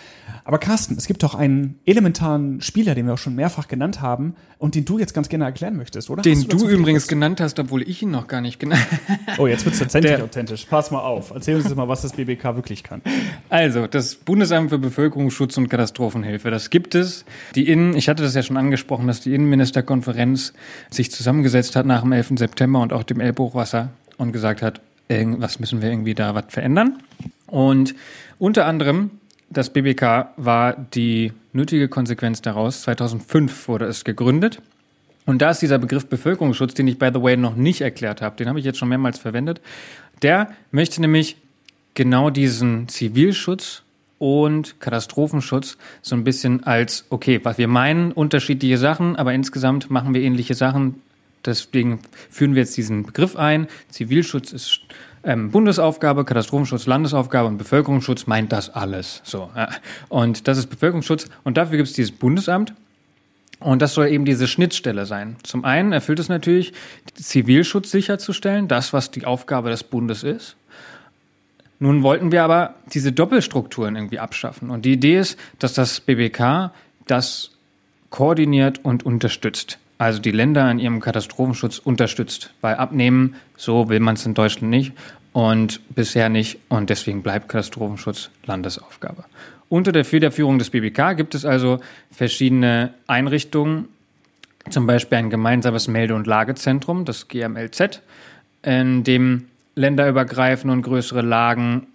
Aber Carsten, es gibt doch einen elementaren Spieler, den wir auch schon mehrfach genannt haben und den du jetzt ganz gerne erklären möchtest, oder? Den du, du übrigens genannt hast, obwohl ich ihn noch gar nicht genannt habe. Oh, jetzt wird es tatsächlich authentisch. Pass mal auf. Erzähl uns mal, was das BBK wirklich kann. Also, das Bundesamt für Bevölkerungsschutz und Katastrophenhilfe, das gibt es. Die Innen, ich hatte das ja schon angesprochen, dass die Innenministerkonferenz sich zusammengesetzt hat nach dem 11. September und auch dem Elbhochwasser und gesagt hat, was müssen wir irgendwie da was verändern. Und unter anderem das BBK war die nötige Konsequenz daraus. 2005 wurde es gegründet. Und da ist dieser Begriff Bevölkerungsschutz, den ich by the way noch nicht erklärt habe, den habe ich jetzt schon mehrmals verwendet. Der möchte nämlich genau diesen Zivilschutz und Katastrophenschutz so ein bisschen als, okay, was wir meinen, unterschiedliche Sachen, aber insgesamt machen wir ähnliche Sachen. Deswegen führen wir jetzt diesen Begriff ein. Zivilschutz ist ähm, Bundesaufgabe, Katastrophenschutz, Landesaufgabe und Bevölkerungsschutz meint das alles. So. Und das ist Bevölkerungsschutz und dafür gibt es dieses Bundesamt. Und das soll eben diese Schnittstelle sein. Zum einen erfüllt es natürlich, Zivilschutz sicherzustellen, das, was die Aufgabe des Bundes ist. Nun wollten wir aber diese Doppelstrukturen irgendwie abschaffen. Und die Idee ist, dass das BBK das koordiniert und unterstützt. Also die Länder in ihrem Katastrophenschutz unterstützt. Weil abnehmen, so will man es in Deutschland nicht und bisher nicht. Und deswegen bleibt Katastrophenschutz Landesaufgabe. Unter der Federführung des BBK gibt es also verschiedene Einrichtungen, zum Beispiel ein gemeinsames Melde- und Lagezentrum, das GMLZ, in dem länderübergreifende und größere Lagen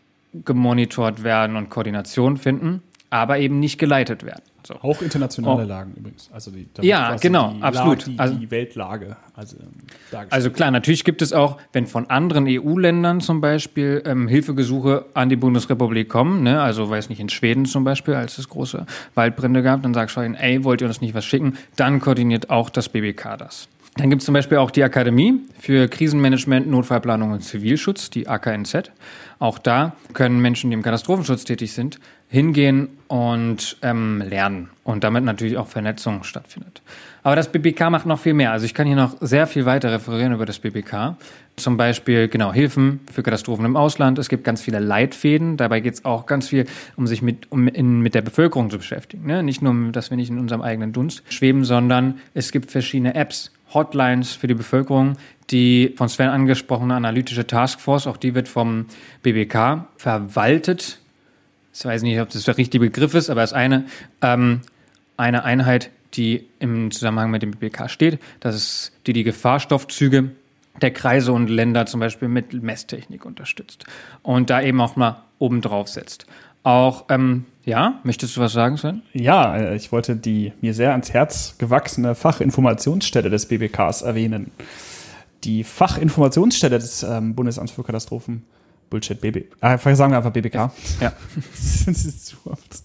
gemonitort werden und Koordination finden, aber eben nicht geleitet werden. So. Auch internationale oh. Lagen übrigens. Also die, ja, genau, die absolut. Lage, die, also, die Weltlage. Also, ähm, also, klar, natürlich gibt es auch, wenn von anderen EU-Ländern zum Beispiel ähm, Hilfegesuche an die Bundesrepublik kommen, ne? also weiß nicht, in Schweden zum Beispiel, als es große Waldbrände gab, dann sagst du ihnen, ey, wollt ihr uns nicht was schicken? Dann koordiniert auch das BBK das. Dann gibt es zum Beispiel auch die Akademie für Krisenmanagement, Notfallplanung und Zivilschutz, die AKNZ. Auch da können Menschen, die im Katastrophenschutz tätig sind, hingehen und ähm, lernen und damit natürlich auch Vernetzung stattfindet. Aber das BBK macht noch viel mehr. Also ich kann hier noch sehr viel weiter referieren über das BBK. Zum Beispiel, genau, Hilfen für Katastrophen im Ausland. Es gibt ganz viele Leitfäden. Dabei geht es auch ganz viel, um sich mit, um in, mit der Bevölkerung zu beschäftigen. Ne? Nicht nur, dass wir nicht in unserem eigenen Dunst schweben, sondern es gibt verschiedene Apps, Hotlines für die Bevölkerung, die von Sven angesprochene analytische Taskforce, auch die wird vom BBK verwaltet ich weiß nicht, ob das der richtige Begriff ist, aber es ist eine, ähm, eine Einheit, die im Zusammenhang mit dem BPK steht. Das ist die die Gefahrstoffzüge der Kreise und Länder zum Beispiel mit Messtechnik unterstützt und da eben auch mal oben drauf setzt. Auch, ähm, ja, möchtest du was sagen, Sven? Ja, äh, ich wollte die mir sehr ans Herz gewachsene Fachinformationsstelle des BBKs erwähnen. Die Fachinformationsstelle des ähm, Bundesamts für Katastrophen Bullshit, BB. Äh, sagen wir einfach BBK. Ja. das ist zu oft.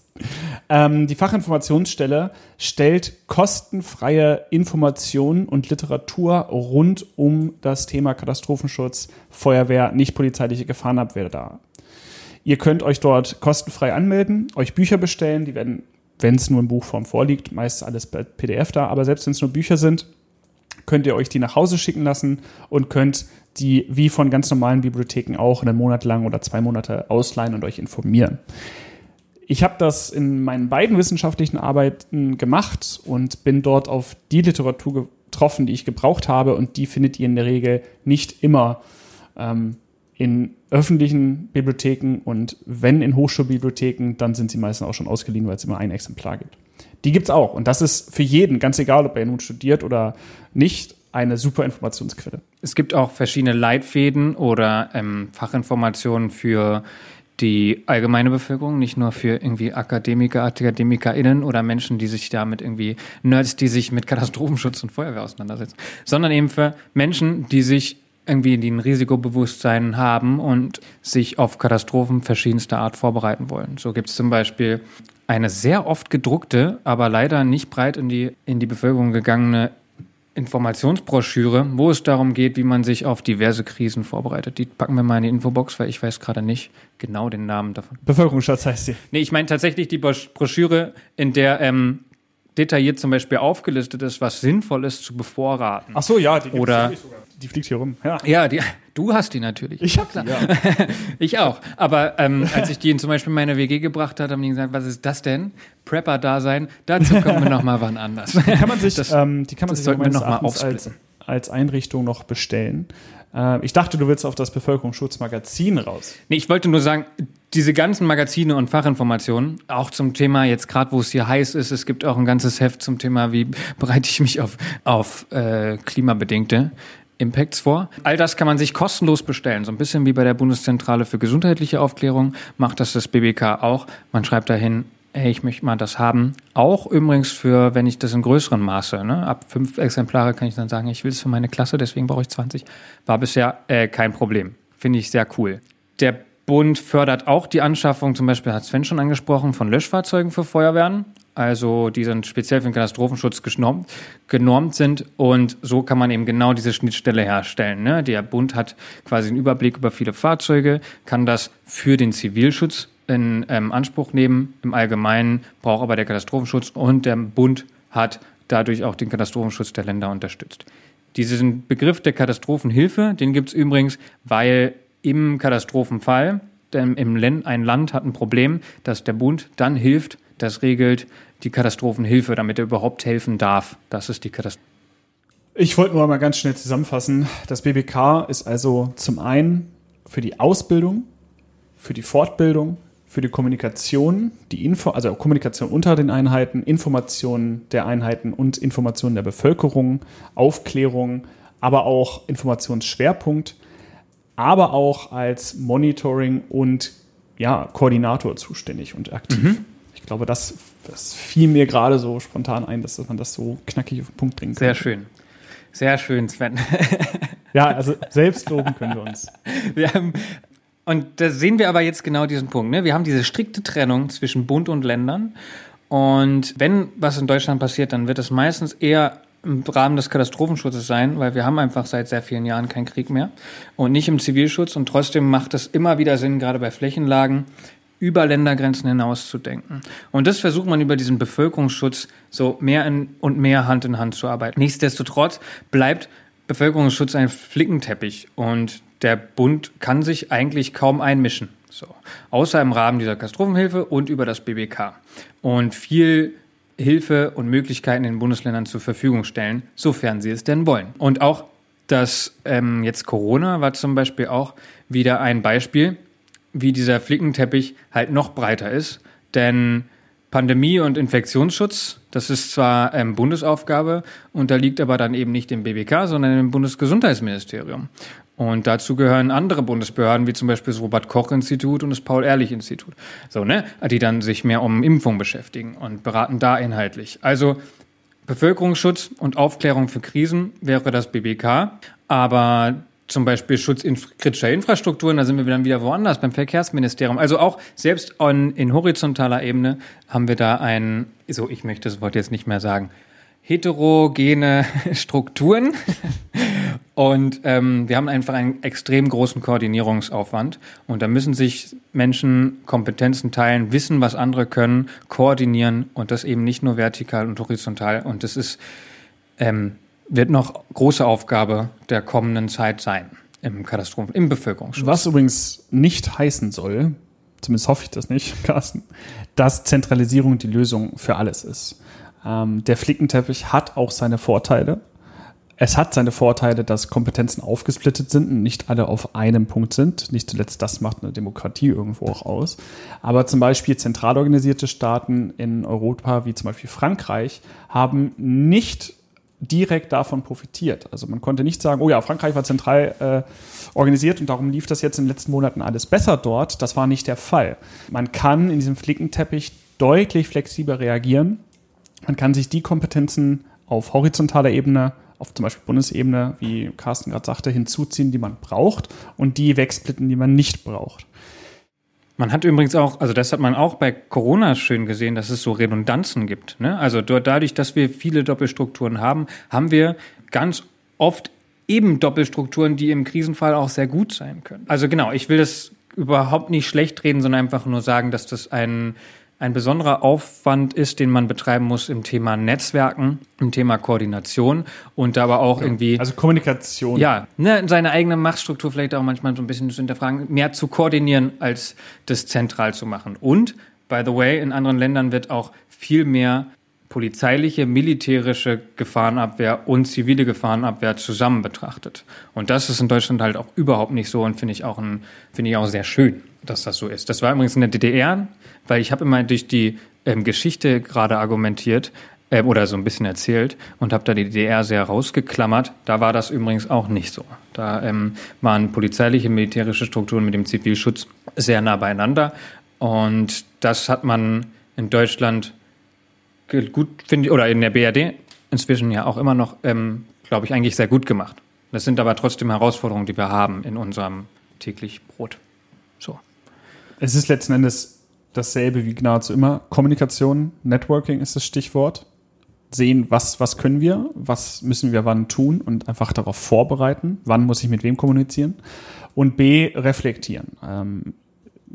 Ähm, die Fachinformationsstelle stellt kostenfreie Informationen und Literatur rund um das Thema Katastrophenschutz, Feuerwehr, nicht polizeiliche Gefahrenabwehr dar. Ihr könnt euch dort kostenfrei anmelden, euch Bücher bestellen, die werden, wenn es nur in Buchform vorliegt, meist alles bei PDF da, aber selbst wenn es nur Bücher sind, könnt ihr euch die nach Hause schicken lassen und könnt die wie von ganz normalen Bibliotheken auch einen Monat lang oder zwei Monate ausleihen und euch informieren. Ich habe das in meinen beiden wissenschaftlichen Arbeiten gemacht und bin dort auf die Literatur getroffen, die ich gebraucht habe. Und die findet ihr in der Regel nicht immer ähm, in öffentlichen Bibliotheken und wenn in Hochschulbibliotheken, dann sind sie meistens auch schon ausgeliehen, weil es immer ein Exemplar gibt. Die gibt es auch und das ist für jeden, ganz egal, ob er nun studiert oder nicht, eine super Informationsquelle. Es gibt auch verschiedene Leitfäden oder ähm, Fachinformationen für die allgemeine Bevölkerung, nicht nur für irgendwie Akademiker, AkademikerInnen oder Menschen, die sich damit irgendwie Nerds, die sich mit Katastrophenschutz und Feuerwehr auseinandersetzen, sondern eben für Menschen, die sich irgendwie die ein Risikobewusstsein haben und sich auf Katastrophen verschiedenster Art vorbereiten wollen. So gibt es zum Beispiel eine sehr oft gedruckte, aber leider nicht breit in die, in die Bevölkerung gegangene Informationsbroschüre, wo es darum geht, wie man sich auf diverse Krisen vorbereitet. Die packen wir mal in die Infobox, weil ich weiß gerade nicht genau den Namen davon. Bevölkerungsschutz heißt sie. Nee, ich meine tatsächlich die Broschüre, in der ähm, detailliert zum Beispiel aufgelistet ist, was sinnvoll ist zu bevorraten. Ach so, ja, die Oder sogar. Die fliegt hier rum. Ja, ja die, du hast die natürlich. Ich hab die, ja. ich auch. Aber ähm, als ich die in zum Beispiel in meine WG gebracht hat, haben die gesagt, was ist das denn? Prepper-Dasein. Dazu kommen wir nochmal wann anders. Die kann man sich, das, ähm, die kann man sich noch mal als, als Einrichtung noch bestellen. Äh, ich dachte, du willst auf das Bevölkerungsschutzmagazin raus. Nee, ich wollte nur sagen, diese ganzen Magazine und Fachinformationen, auch zum Thema jetzt gerade, wo es hier heiß ist, es gibt auch ein ganzes Heft zum Thema, wie bereite ich mich auf, auf äh, klimabedingte Impacts vor. All das kann man sich kostenlos bestellen. So ein bisschen wie bei der Bundeszentrale für gesundheitliche Aufklärung macht das das BBK auch. Man schreibt dahin, hey, ich möchte mal das haben. Auch übrigens für, wenn ich das in größerem Maße, ne, ab fünf Exemplare kann ich dann sagen, ich will es für meine Klasse, deswegen brauche ich 20. War bisher äh, kein Problem. Finde ich sehr cool. Der Bund fördert auch die Anschaffung, zum Beispiel hat Sven schon angesprochen, von Löschfahrzeugen für Feuerwehren. Also die dann speziell für den Katastrophenschutz genormt, genormt sind und so kann man eben genau diese Schnittstelle herstellen. Ne? Der Bund hat quasi einen Überblick über viele Fahrzeuge, kann das für den Zivilschutz in ähm, Anspruch nehmen. Im Allgemeinen braucht aber der Katastrophenschutz und der Bund hat dadurch auch den Katastrophenschutz der Länder unterstützt. Diesen Begriff der Katastrophenhilfe, den gibt es übrigens, weil im Katastrophenfall denn im Land, ein Land hat ein Problem, dass der Bund dann hilft, das regelt die Katastrophenhilfe, damit er überhaupt helfen darf. Das ist die Katastrophe. Ich wollte nur mal ganz schnell zusammenfassen. Das BBK ist also zum einen für die Ausbildung, für die Fortbildung, für die Kommunikation, die Info, also Kommunikation unter den Einheiten, Informationen der Einheiten und Informationen der Bevölkerung, Aufklärung, aber auch Informationsschwerpunkt, aber auch als Monitoring und ja, Koordinator zuständig und aktiv. Mhm. Ich glaube, das, das fiel mir gerade so spontan ein, dass man das so knackig auf den Punkt bringen kann. Sehr schön. Sehr schön, Sven. ja, also selbst loben können wir uns. Wir haben, und da sehen wir aber jetzt genau diesen Punkt. Ne? Wir haben diese strikte Trennung zwischen Bund und Ländern. Und wenn was in Deutschland passiert, dann wird es meistens eher im Rahmen des Katastrophenschutzes sein, weil wir haben einfach seit sehr vielen Jahren keinen Krieg mehr und nicht im Zivilschutz. Und trotzdem macht es immer wieder Sinn, gerade bei Flächenlagen, über Ländergrenzen hinaus zu denken. Und das versucht man über diesen Bevölkerungsschutz so mehr und mehr Hand in Hand zu arbeiten. Nichtsdestotrotz bleibt Bevölkerungsschutz ein Flickenteppich und der Bund kann sich eigentlich kaum einmischen. So. Außer im Rahmen dieser Katastrophenhilfe und über das BBK. Und viel Hilfe und Möglichkeiten den Bundesländern zur Verfügung stellen, sofern sie es denn wollen. Und auch das ähm, jetzt Corona war zum Beispiel auch wieder ein Beispiel, wie dieser Flickenteppich halt noch breiter ist. Denn Pandemie und Infektionsschutz, das ist zwar ähm, Bundesaufgabe, unterliegt aber dann eben nicht dem BBK, sondern dem Bundesgesundheitsministerium. Und dazu gehören andere Bundesbehörden, wie zum Beispiel das Robert-Koch-Institut und das Paul-Ehrlich-Institut, so, ne, die dann sich mehr um Impfung beschäftigen und beraten da inhaltlich. Also Bevölkerungsschutz und Aufklärung für Krisen wäre das BBK, aber zum Beispiel Schutz kritischer Infrastrukturen, da sind wir dann wieder woanders beim Verkehrsministerium. Also auch selbst on, in horizontaler Ebene haben wir da ein, so ich möchte das Wort jetzt nicht mehr sagen, heterogene Strukturen. Und ähm, wir haben einfach einen extrem großen Koordinierungsaufwand. Und da müssen sich Menschen Kompetenzen teilen, wissen, was andere können, koordinieren und das eben nicht nur vertikal und horizontal. Und das ist ähm, wird noch große Aufgabe der kommenden Zeit sein im Katastrophen, im Bevölkerungsschutz. Was übrigens nicht heißen soll, zumindest hoffe ich das nicht, Carsten, dass Zentralisierung die Lösung für alles ist. Ähm, der Flickenteppich hat auch seine Vorteile. Es hat seine Vorteile, dass Kompetenzen aufgesplittet sind und nicht alle auf einem Punkt sind. Nicht zuletzt das macht eine Demokratie irgendwo auch aus. Aber zum Beispiel zentral organisierte Staaten in Europa, wie zum Beispiel Frankreich, haben nicht direkt davon profitiert. Also man konnte nicht sagen, oh ja, Frankreich war zentral äh, organisiert und darum lief das jetzt in den letzten Monaten alles besser dort. Das war nicht der Fall. Man kann in diesem Flickenteppich deutlich flexibler reagieren. Man kann sich die Kompetenzen auf horizontaler Ebene, auf zum Beispiel Bundesebene, wie Carsten gerade sagte, hinzuziehen, die man braucht und die wegsplitten, die man nicht braucht. Man hat übrigens auch, also das hat man auch bei Corona schön gesehen, dass es so Redundanzen gibt. Ne? Also dadurch, dass wir viele Doppelstrukturen haben, haben wir ganz oft eben Doppelstrukturen, die im Krisenfall auch sehr gut sein können. Also genau, ich will das überhaupt nicht schlecht reden, sondern einfach nur sagen, dass das ein ein besonderer Aufwand ist, den man betreiben muss im Thema Netzwerken, im Thema Koordination und aber auch ja, irgendwie. Also Kommunikation. Ja, ne, seine eigene Machtstruktur vielleicht auch manchmal so ein bisschen zu hinterfragen, mehr zu koordinieren, als das zentral zu machen. Und, by the way, in anderen Ländern wird auch viel mehr polizeiliche, militärische Gefahrenabwehr und zivile Gefahrenabwehr zusammen betrachtet. Und das ist in Deutschland halt auch überhaupt nicht so und finde ich auch ein, finde ich auch sehr schön, dass das so ist. Das war übrigens in der DDR, weil ich habe immer durch die ähm, Geschichte gerade argumentiert äh, oder so ein bisschen erzählt und habe da die DDR sehr rausgeklammert. Da war das übrigens auch nicht so. Da ähm, waren polizeiliche, militärische Strukturen mit dem Zivilschutz sehr nah beieinander und das hat man in Deutschland gut, finde ich, oder in der BRD inzwischen ja auch immer noch, ähm, glaube ich, eigentlich sehr gut gemacht. Das sind aber trotzdem Herausforderungen, die wir haben in unserem täglich Brot. So. Es ist letzten Endes dasselbe wie nahezu immer. Kommunikation, Networking ist das Stichwort. Sehen, was, was können wir, was müssen wir wann tun und einfach darauf vorbereiten, wann muss ich mit wem kommunizieren. Und B, reflektieren. Ähm,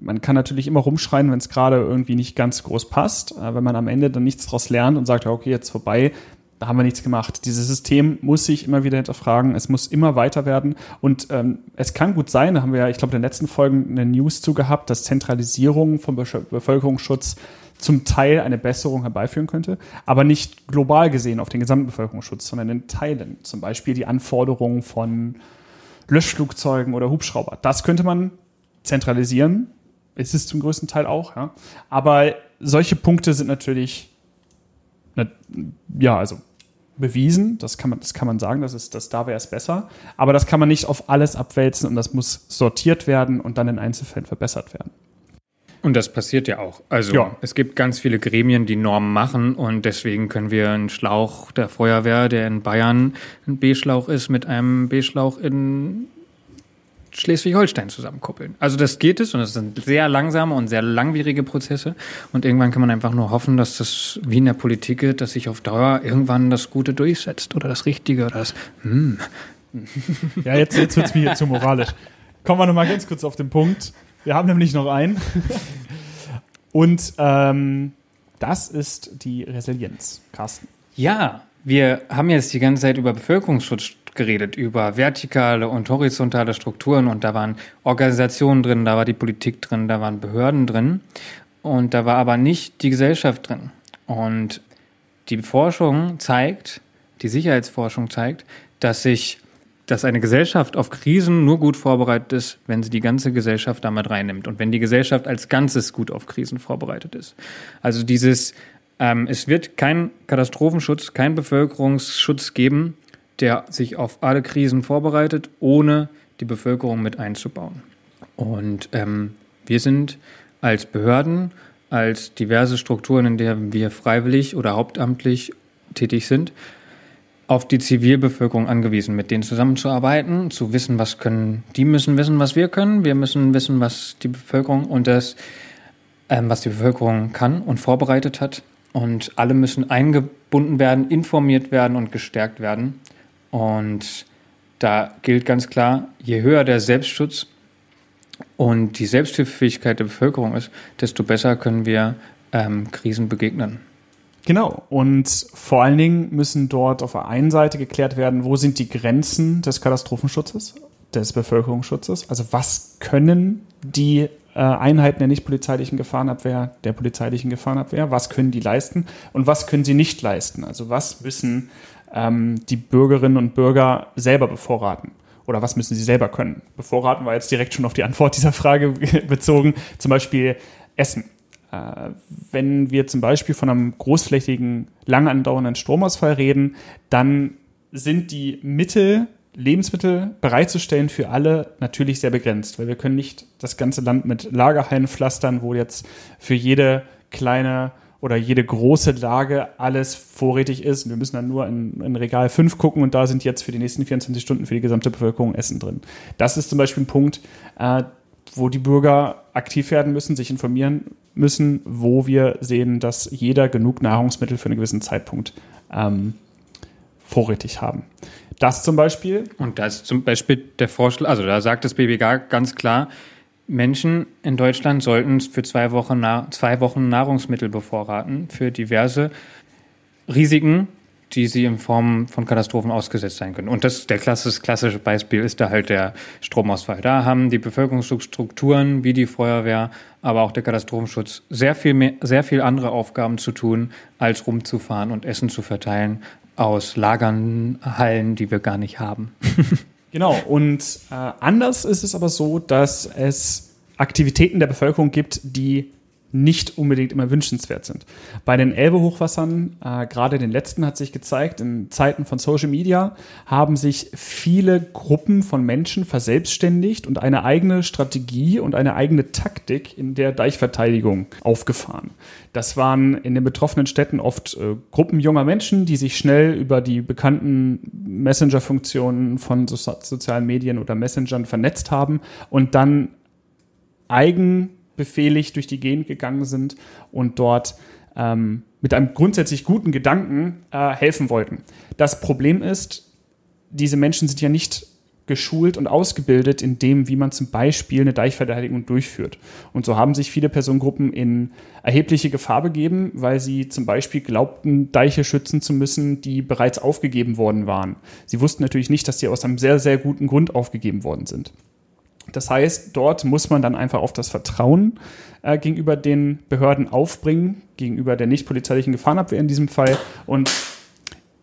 man kann natürlich immer rumschreien, wenn es gerade irgendwie nicht ganz groß passt. Wenn man am Ende dann nichts daraus lernt und sagt, okay, jetzt vorbei, da haben wir nichts gemacht. Dieses System muss sich immer wieder hinterfragen, es muss immer weiter werden und ähm, es kann gut sein, da haben wir ja, ich glaube, in den letzten Folgen eine News zu gehabt, dass Zentralisierung vom Bevölkerungsschutz zum Teil eine Besserung herbeiführen könnte, aber nicht global gesehen auf den gesamten Bevölkerungsschutz, sondern in Teilen. Zum Beispiel die Anforderungen von Löschflugzeugen oder Hubschrauber. Das könnte man zentralisieren. Ist es zum größten Teil auch, ja. Aber solche Punkte sind natürlich, ja, also bewiesen. Das kann man, das kann man sagen, das ist, das, da wäre es besser. Aber das kann man nicht auf alles abwälzen und das muss sortiert werden und dann in Einzelfällen verbessert werden. Und das passiert ja auch. Also ja. es gibt ganz viele Gremien, die Normen machen und deswegen können wir einen Schlauch der Feuerwehr, der in Bayern ein B-Schlauch ist, mit einem B-Schlauch in Schleswig-Holstein zusammenkuppeln. Also das geht es und das sind sehr langsame und sehr langwierige Prozesse und irgendwann kann man einfach nur hoffen, dass das wie in der Politik geht, dass sich auf Dauer irgendwann das Gute durchsetzt oder das Richtige oder das hm. Ja, jetzt, jetzt wird es mir hier zu moralisch. Kommen wir nochmal ganz kurz auf den Punkt. Wir haben nämlich noch einen. Und ähm, das ist die Resilienz, Carsten. Ja, wir haben jetzt die ganze Zeit über Bevölkerungsschutz geredet, über vertikale und horizontale Strukturen und da waren Organisationen drin, da war die Politik drin, da waren Behörden drin und da war aber nicht die Gesellschaft drin. Und die Forschung zeigt, die Sicherheitsforschung zeigt, dass sich dass eine Gesellschaft auf Krisen nur gut vorbereitet ist, wenn sie die ganze Gesellschaft damit reinnimmt und wenn die Gesellschaft als Ganzes gut auf Krisen vorbereitet ist. Also dieses, ähm, es wird kein Katastrophenschutz, kein Bevölkerungsschutz geben, der sich auf alle Krisen vorbereitet, ohne die Bevölkerung mit einzubauen. Und ähm, wir sind als Behörden, als diverse Strukturen, in der wir freiwillig oder hauptamtlich tätig sind, auf die Zivilbevölkerung angewiesen, mit denen zusammenzuarbeiten, zu wissen, was können, die müssen wissen, was wir können, wir müssen wissen, was die Bevölkerung und das, ähm, was die Bevölkerung kann und vorbereitet hat. Und alle müssen eingebunden werden, informiert werden und gestärkt werden. Und da gilt ganz klar, je höher der Selbstschutz und die Selbsthilfefähigkeit der Bevölkerung ist, desto besser können wir ähm, Krisen begegnen. Genau. Und vor allen Dingen müssen dort auf der einen Seite geklärt werden, wo sind die Grenzen des Katastrophenschutzes, des Bevölkerungsschutzes. Also was können die äh, Einheiten der nicht polizeilichen Gefahrenabwehr, der polizeilichen Gefahrenabwehr, was können die leisten und was können sie nicht leisten? Also was müssen ähm, die Bürgerinnen und Bürger selber bevorraten? Oder was müssen sie selber können? Bevorraten war jetzt direkt schon auf die Antwort dieser Frage bezogen. Zum Beispiel Essen. Äh, wenn wir zum Beispiel von einem großflächigen, lang andauernden Stromausfall reden, dann sind die Mittel, Lebensmittel bereitzustellen für alle natürlich sehr begrenzt, weil wir können nicht das ganze Land mit Lagerhallen pflastern, wo jetzt für jede kleine oder jede große Lage alles vorrätig ist. Wir müssen dann nur in, in, Regal 5 gucken und da sind jetzt für die nächsten 24 Stunden für die gesamte Bevölkerung Essen drin. Das ist zum Beispiel ein Punkt, äh, wo die Bürger aktiv werden müssen, sich informieren müssen, wo wir sehen, dass jeder genug Nahrungsmittel für einen gewissen Zeitpunkt ähm, vorrätig haben. Das zum Beispiel. Und das ist zum Beispiel der Vorschlag, also da sagt das BBG ganz klar, Menschen in Deutschland sollten für zwei Wochen, zwei Wochen Nahrungsmittel bevorraten für diverse Risiken, die sie in Form von Katastrophen ausgesetzt sein können. Und das der klassische, klassische Beispiel ist da halt der Stromausfall. Da haben die Bevölkerungsstrukturen wie die Feuerwehr, aber auch der Katastrophenschutz sehr viel mehr, sehr viel andere Aufgaben zu tun, als rumzufahren und Essen zu verteilen aus Lagern, Hallen, die wir gar nicht haben. Genau, und äh, anders ist es aber so, dass es Aktivitäten der Bevölkerung gibt, die nicht unbedingt immer wünschenswert sind. Bei den Elbe-Hochwassern, äh, gerade den letzten hat sich gezeigt, in Zeiten von Social Media haben sich viele Gruppen von Menschen verselbstständigt und eine eigene Strategie und eine eigene Taktik in der Deichverteidigung aufgefahren. Das waren in den betroffenen Städten oft äh, Gruppen junger Menschen, die sich schnell über die bekannten Messenger-Funktionen von so sozialen Medien oder Messengern vernetzt haben und dann eigen befehligt durch die Gegend gegangen sind und dort ähm, mit einem grundsätzlich guten Gedanken äh, helfen wollten. Das Problem ist, diese Menschen sind ja nicht geschult und ausgebildet in dem, wie man zum Beispiel eine Deichverteidigung durchführt. Und so haben sich viele Personengruppen in erhebliche Gefahr begeben, weil sie zum Beispiel glaubten, Deiche schützen zu müssen, die bereits aufgegeben worden waren. Sie wussten natürlich nicht, dass die aus einem sehr, sehr guten Grund aufgegeben worden sind. Das heißt, dort muss man dann einfach auf das Vertrauen äh, gegenüber den Behörden aufbringen, gegenüber der nicht polizeilichen Gefahrenabwehr in diesem Fall. Und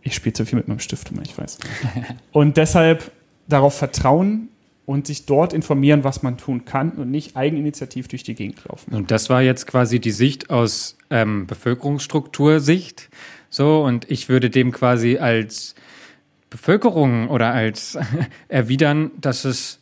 ich spiele zu viel mit meinem Stift, ich weiß. Und deshalb darauf vertrauen und sich dort informieren, was man tun kann und nicht eigeninitiativ durch die Gegend laufen. Und das war jetzt quasi die Sicht aus ähm, Bevölkerungsstruktursicht. So, und ich würde dem quasi als Bevölkerung oder als erwidern, dass es,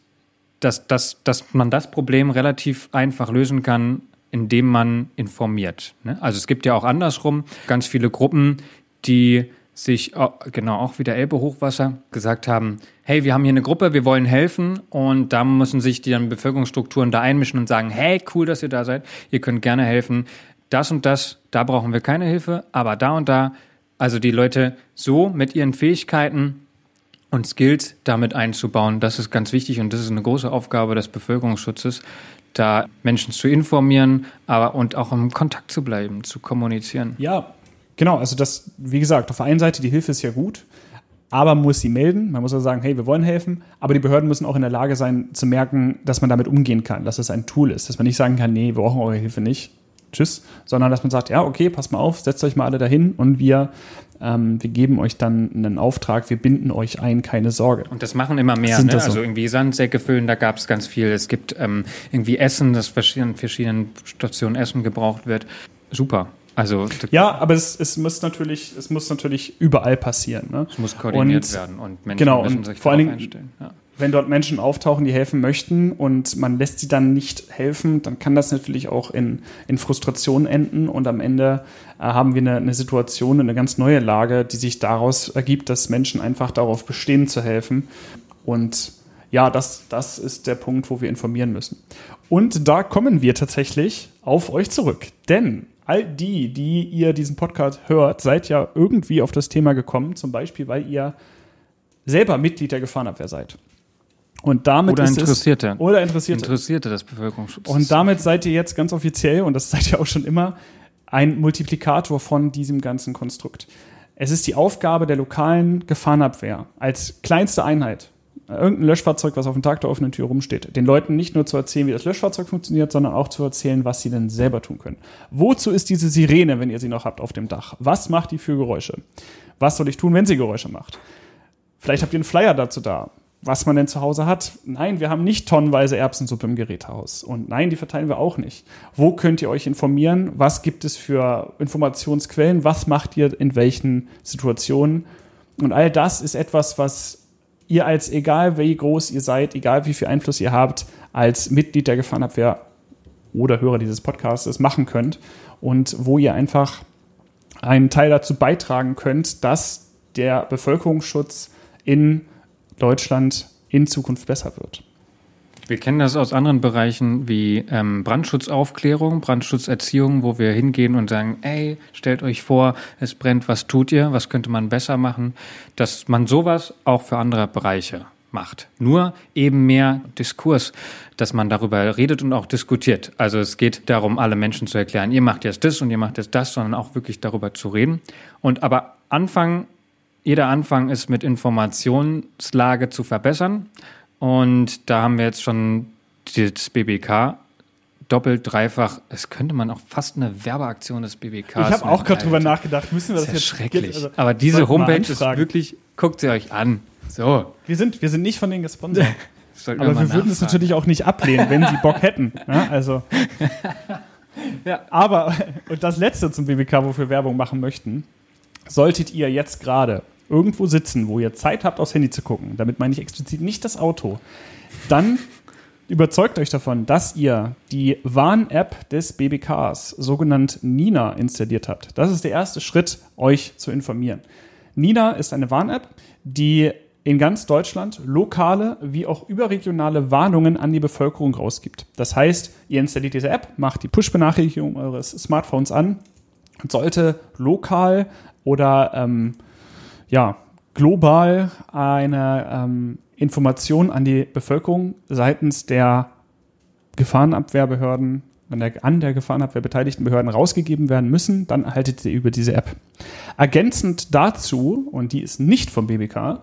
dass, dass, dass man das Problem relativ einfach lösen kann, indem man informiert. Ne? Also es gibt ja auch andersrum ganz viele Gruppen, die sich, genau, auch wieder Elbe-Hochwasser, gesagt haben, hey, wir haben hier eine Gruppe, wir wollen helfen und da müssen sich die dann Bevölkerungsstrukturen da einmischen und sagen, hey, cool, dass ihr da seid, ihr könnt gerne helfen. Das und das, da brauchen wir keine Hilfe, aber da und da, also die Leute so mit ihren Fähigkeiten und Skills damit einzubauen, das ist ganz wichtig und das ist eine große Aufgabe des Bevölkerungsschutzes, da Menschen zu informieren, aber und auch im Kontakt zu bleiben, zu kommunizieren. Ja, Genau, also das, wie gesagt, auf der einen Seite, die Hilfe ist ja gut, aber man muss sie melden. Man muss also sagen, hey, wir wollen helfen. Aber die Behörden müssen auch in der Lage sein, zu merken, dass man damit umgehen kann, dass es ein Tool ist. Dass man nicht sagen kann, nee, wir brauchen eure Hilfe nicht. Tschüss. Sondern dass man sagt, ja, okay, passt mal auf, setzt euch mal alle dahin und wir, ähm, wir geben euch dann einen Auftrag, wir binden euch ein, keine Sorge. Und das machen immer mehr. Ne? So? Also irgendwie Sandsäcke füllen, da gab es ganz viel. Es gibt ähm, irgendwie Essen, das verschiedenen, verschiedenen Stationen Essen gebraucht wird. Super. Also ja, aber es, es muss natürlich, es muss natürlich überall passieren. Ne? Es muss koordiniert und, werden und Menschen genau, müssen sich vor Dingen, einstellen. Ja. Wenn dort Menschen auftauchen, die helfen möchten und man lässt sie dann nicht helfen, dann kann das natürlich auch in, in Frustration enden und am Ende äh, haben wir eine, eine Situation, eine ganz neue Lage, die sich daraus ergibt, dass Menschen einfach darauf bestehen zu helfen und ja, das, das ist der Punkt, wo wir informieren müssen. Und da kommen wir tatsächlich auf euch zurück. Denn all die, die ihr diesen Podcast hört, seid ja irgendwie auf das Thema gekommen, zum Beispiel, weil ihr selber Mitglied der Gefahrenabwehr seid. Und damit oder Interessierte. Es, oder Interessierte. Interessierte des Bevölkerungsschutzes. Und damit seid ihr jetzt ganz offiziell, und das seid ihr auch schon immer, ein Multiplikator von diesem ganzen Konstrukt. Es ist die Aufgabe der lokalen Gefahrenabwehr als kleinste Einheit irgendein Löschfahrzeug, was auf dem Tag der offenen Tür rumsteht, den Leuten nicht nur zu erzählen, wie das Löschfahrzeug funktioniert, sondern auch zu erzählen, was sie denn selber tun können. Wozu ist diese Sirene, wenn ihr sie noch habt auf dem Dach? Was macht die für Geräusche? Was soll ich tun, wenn sie Geräusche macht? Vielleicht habt ihr einen Flyer dazu da, was man denn zu Hause hat. Nein, wir haben nicht tonnenweise Erbsensuppe im Gerätehaus. Und nein, die verteilen wir auch nicht. Wo könnt ihr euch informieren? Was gibt es für Informationsquellen? Was macht ihr in welchen Situationen? Und all das ist etwas, was ihr als, egal wie groß ihr seid, egal wie viel Einfluss ihr habt, als Mitglied der Gefahrenabwehr oder Hörer dieses Podcasts machen könnt und wo ihr einfach einen Teil dazu beitragen könnt, dass der Bevölkerungsschutz in Deutschland in Zukunft besser wird. Wir kennen das aus anderen Bereichen wie ähm, Brandschutzaufklärung, Brandschutzerziehung, wo wir hingehen und sagen, ey, stellt euch vor, es brennt, was tut ihr, was könnte man besser machen, dass man sowas auch für andere Bereiche macht. Nur eben mehr Diskurs, dass man darüber redet und auch diskutiert. Also es geht darum, alle Menschen zu erklären, ihr macht jetzt das und ihr macht jetzt das, sondern auch wirklich darüber zu reden. Und aber Anfang, jeder Anfang ist mit Informationslage zu verbessern und da haben wir jetzt schon das BBK doppelt, dreifach. Es könnte man auch fast eine Werbeaktion des BBK. Ich habe auch gerade drüber nachgedacht. Müssen wir das, das jetzt schrecklich? Also, Aber diese Homepage ist wirklich. Guckt sie euch an. So. Wir sind, wir sind nicht von denen gesponsert. Aber wir würden es natürlich auch nicht ablehnen, wenn sie Bock hätten. Ja, also. ja. Aber, und das letzte zum BBK, wofür wir Werbung machen möchten, solltet ihr jetzt gerade irgendwo sitzen, wo ihr Zeit habt, aufs Handy zu gucken, damit meine ich explizit nicht das Auto, dann überzeugt euch davon, dass ihr die Warn-App des BBKs, sogenannt Nina, installiert habt. Das ist der erste Schritt, euch zu informieren. Nina ist eine Warn-App, die in ganz Deutschland lokale wie auch überregionale Warnungen an die Bevölkerung rausgibt. Das heißt, ihr installiert diese App, macht die Push-Benachrichtigung eures Smartphones an und sollte lokal oder ähm, ja, global eine ähm, Information an die Bevölkerung seitens der Gefahrenabwehrbehörden, an der, an der Gefahrenabwehr beteiligten Behörden rausgegeben werden müssen, dann erhaltet ihr über diese App. Ergänzend dazu, und die ist nicht vom BBK,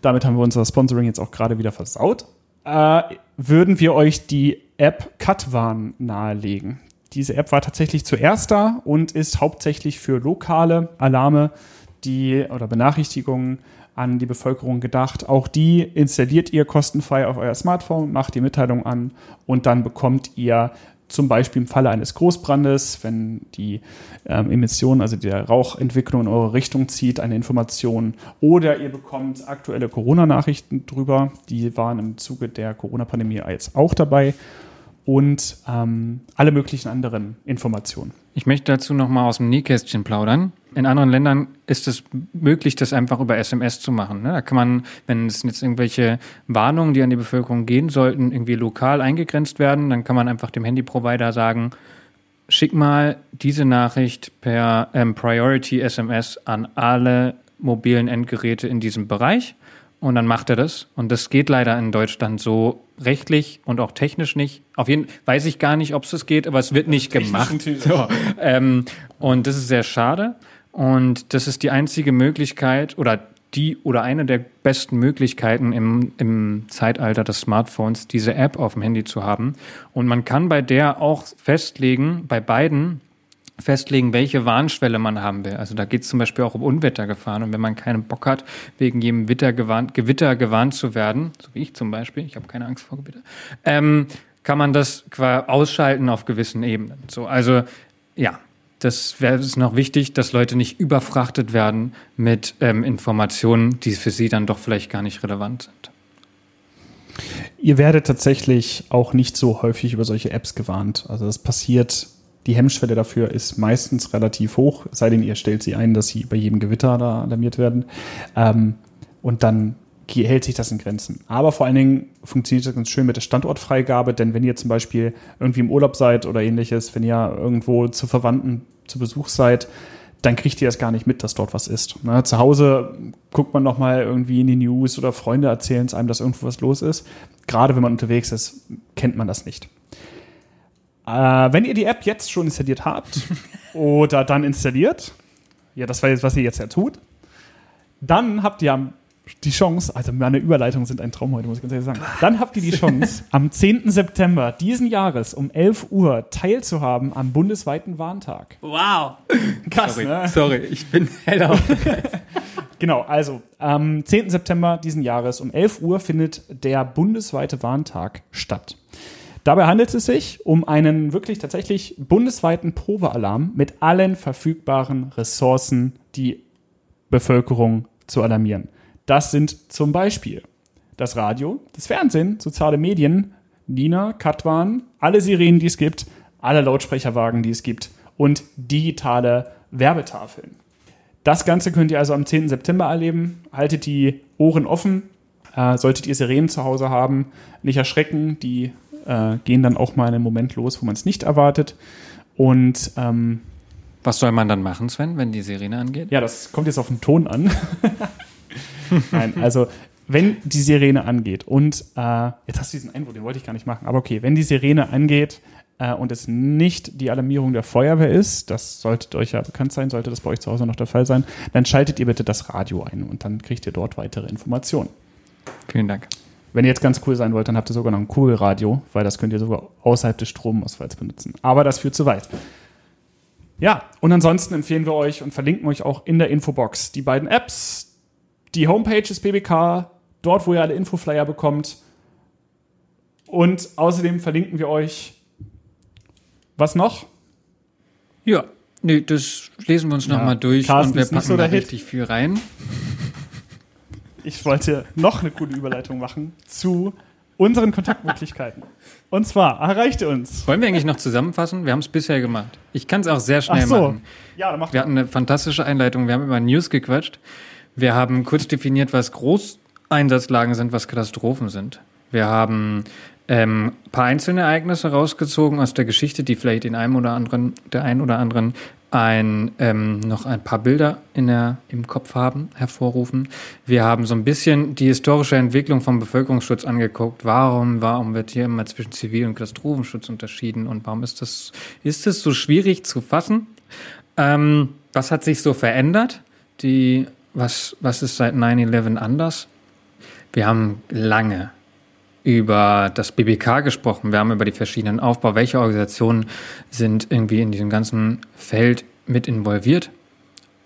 damit haben wir unser Sponsoring jetzt auch gerade wieder versaut, äh, würden wir euch die App Katwan nahelegen. Diese App war tatsächlich zuerst da und ist hauptsächlich für lokale Alarme die oder Benachrichtigungen an die Bevölkerung gedacht. Auch die installiert ihr kostenfrei auf euer Smartphone, macht die Mitteilung an und dann bekommt ihr zum Beispiel im Falle eines Großbrandes, wenn die ähm, Emission, also der Rauchentwicklung in eure Richtung zieht, eine Information. Oder ihr bekommt aktuelle Corona-Nachrichten drüber. Die waren im Zuge der Corona-Pandemie jetzt auch dabei und ähm, alle möglichen anderen Informationen. Ich möchte dazu nochmal aus dem Nähkästchen plaudern. In anderen Ländern ist es möglich, das einfach über SMS zu machen. Ne? Da kann man, wenn es jetzt irgendwelche Warnungen, die an die Bevölkerung gehen sollten, irgendwie lokal eingegrenzt werden, dann kann man einfach dem Handyprovider sagen, schick mal diese Nachricht per ähm, Priority SMS an alle mobilen Endgeräte in diesem Bereich und dann macht er das. Und das geht leider in Deutschland so rechtlich und auch technisch nicht. Auf jeden Fall weiß ich gar nicht, ob es das geht, aber es wird nicht gemacht. So, ähm, und das ist sehr schade. Und das ist die einzige Möglichkeit oder die oder eine der besten Möglichkeiten im, im Zeitalter des Smartphones, diese App auf dem Handy zu haben. Und man kann bei der auch festlegen, bei beiden, festlegen, welche Warnschwelle man haben will. Also da geht es zum Beispiel auch um Unwettergefahren. Und wenn man keinen Bock hat, wegen jedem Witter gewarnt, Gewitter gewarnt zu werden, so wie ich zum Beispiel, ich habe keine Angst vor Gewitter, ähm, kann man das ausschalten auf gewissen Ebenen. So, also ja, das wäre es noch wichtig, dass Leute nicht überfrachtet werden mit ähm, Informationen, die für sie dann doch vielleicht gar nicht relevant sind. Ihr werdet tatsächlich auch nicht so häufig über solche Apps gewarnt. Also das passiert die Hemmschwelle dafür ist meistens relativ hoch, sei denn ihr stellt sie ein, dass sie bei jedem Gewitter da alarmiert werden. Ähm, und dann hält sich das in Grenzen. Aber vor allen Dingen funktioniert das ganz schön mit der Standortfreigabe, denn wenn ihr zum Beispiel irgendwie im Urlaub seid oder ähnliches, wenn ihr irgendwo zu Verwandten zu Besuch seid, dann kriegt ihr das gar nicht mit, dass dort was ist. Zu Hause guckt man noch mal irgendwie in die News oder Freunde erzählen es einem, dass irgendwo was los ist. Gerade wenn man unterwegs ist, kennt man das nicht. Äh, wenn ihr die App jetzt schon installiert habt oder dann installiert, ja, das war jetzt, was ihr jetzt ja tut, dann habt ihr die Chance, also meine Überleitungen sind ein Traum heute, muss ich ganz ehrlich sagen. Dann habt ihr die Chance, am 10. September diesen Jahres um 11 Uhr teilzuhaben am bundesweiten Warntag. Wow. Krass, sorry, ne? Sorry, ich bin heller. genau, also am 10. September diesen Jahres um 11 Uhr findet der bundesweite Warntag statt. Dabei handelt es sich um einen wirklich tatsächlich bundesweiten Probealarm mit allen verfügbaren Ressourcen, die Bevölkerung zu alarmieren. Das sind zum Beispiel das Radio, das Fernsehen, soziale Medien, Nina, Katwan, alle Sirenen, die es gibt, alle Lautsprecherwagen, die es gibt und digitale Werbetafeln. Das Ganze könnt ihr also am 10. September erleben. Haltet die Ohren offen. Äh, solltet ihr Sirenen zu Hause haben, nicht erschrecken. Die äh, gehen dann auch mal in einen Moment los, wo man es nicht erwartet. Und ähm, was soll man dann machen, Sven, wenn die Sirene angeht? Ja, das kommt jetzt auf den Ton an. Nein, also wenn die Sirene angeht und äh, jetzt hast du diesen Einwurf, den wollte ich gar nicht machen, aber okay, wenn die Sirene angeht äh, und es nicht die Alarmierung der Feuerwehr ist, das sollte euch ja bekannt sein, sollte das bei euch zu Hause noch der Fall sein, dann schaltet ihr bitte das Radio ein und dann kriegt ihr dort weitere Informationen. Vielen Dank. Wenn ihr jetzt ganz cool sein wollt, dann habt ihr sogar noch ein Kugelradio, weil das könnt ihr sogar außerhalb des Stromausfalls benutzen. Aber das führt zu weit. Ja, und ansonsten empfehlen wir euch und verlinken euch auch in der Infobox die beiden Apps, die Homepage des BBK, dort, wo ihr alle Infoflyer bekommt. Und außerdem verlinken wir euch was noch? Ja, nee, das lesen wir uns ja, nochmal durch Carsten und wir packen so da richtig viel rein ich wollte noch eine coole Überleitung machen zu unseren Kontaktmöglichkeiten. Und zwar erreicht ihr uns. Wollen wir eigentlich noch zusammenfassen? Wir haben es bisher gemacht. Ich kann es auch sehr schnell Ach so. machen. Ja, dann macht Wir hatten eine fantastische Einleitung. Wir haben über News gequatscht. Wir haben kurz definiert, was Großeinsatzlagen sind, was Katastrophen sind. Wir haben ähm, paar einzelne Ereignisse rausgezogen aus der Geschichte, die vielleicht den einen oder anderen, der einen oder anderen ein, ähm, noch ein paar Bilder in der, im Kopf haben, hervorrufen. Wir haben so ein bisschen die historische Entwicklung vom Bevölkerungsschutz angeguckt. Warum, warum wird hier immer zwischen Zivil- und Katastrophenschutz unterschieden und warum ist das, ist es so schwierig zu fassen? Ähm, was hat sich so verändert? Die, was, was ist seit 9-11 anders? Wir haben lange über das BBK gesprochen. Wir haben über die verschiedenen Aufbau. Welche Organisationen sind irgendwie in diesem ganzen Feld mit involviert?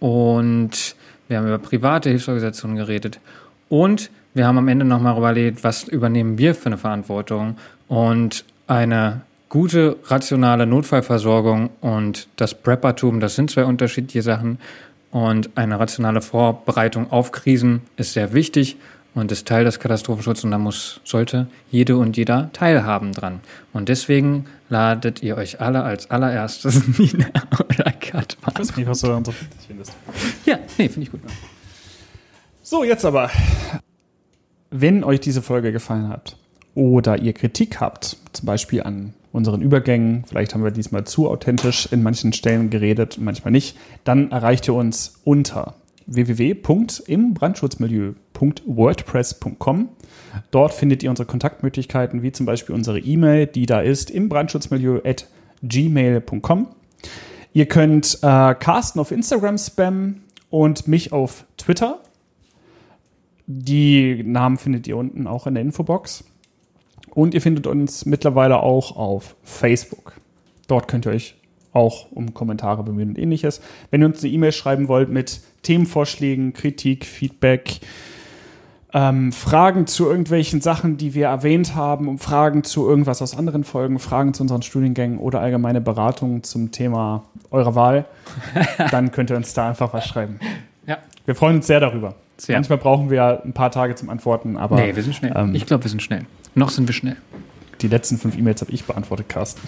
Und wir haben über private Hilfsorganisationen geredet. Und wir haben am Ende nochmal überlegt, was übernehmen wir für eine Verantwortung? Und eine gute, rationale Notfallversorgung und das Preppertum, das sind zwei unterschiedliche Sachen. Und eine rationale Vorbereitung auf Krisen ist sehr wichtig und ist Teil des Katastrophenschutzes und da muss, sollte jede und jeder teilhaben dran. Und deswegen ladet ihr euch alle als allererstes Nina oder Kat Ich weiß nicht, was du daran so wichtig findest. Ja, nee, finde ich gut. So, jetzt aber. Wenn euch diese Folge gefallen hat oder ihr Kritik habt, zum Beispiel an unseren Übergängen, vielleicht haben wir diesmal zu authentisch in manchen Stellen geredet manchmal nicht, dann erreicht ihr uns unter www.imbrandschutzmilieu.wordpress.com. Dort findet ihr unsere Kontaktmöglichkeiten, wie zum Beispiel unsere E-Mail, die da ist, im brandschutzmilieu.gmail.com. Ihr könnt äh, Carsten auf Instagram spammen und mich auf Twitter. Die Namen findet ihr unten auch in der Infobox. Und ihr findet uns mittlerweile auch auf Facebook. Dort könnt ihr euch auch um Kommentare bemühen und ähnliches. Wenn ihr uns eine E-Mail schreiben wollt mit Themenvorschlägen, Kritik, Feedback, ähm, Fragen zu irgendwelchen Sachen, die wir erwähnt haben, um Fragen zu irgendwas aus anderen Folgen, Fragen zu unseren Studiengängen oder allgemeine Beratungen zum Thema eurer Wahl, dann könnt ihr uns da einfach was schreiben. Wir freuen uns sehr darüber. Sehr. Manchmal brauchen wir ein paar Tage zum Antworten, aber Nee, wir sind schnell. ähm, ich glaube, wir sind schnell. Noch sind wir schnell. die letzten fünf E-Mails habe ich beantwortet, Carsten.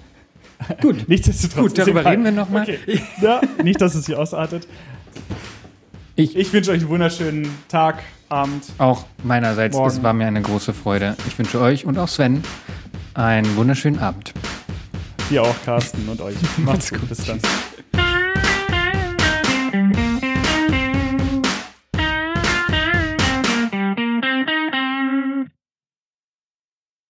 Gut. Nichtsdestotrotz. Gut, darüber reden wir nochmal. Okay. Ja, nicht, dass es hier ausartet. Ich- ich wünsche euch einen wunderschönen Tag, Abend. Auch meinerseits, Morgen. es war mir eine große Freude. Ich wünsche euch und auch Sven einen wunderschönen Abend. Dir auch, Carsten und euch. Macht's gut. Bis dann.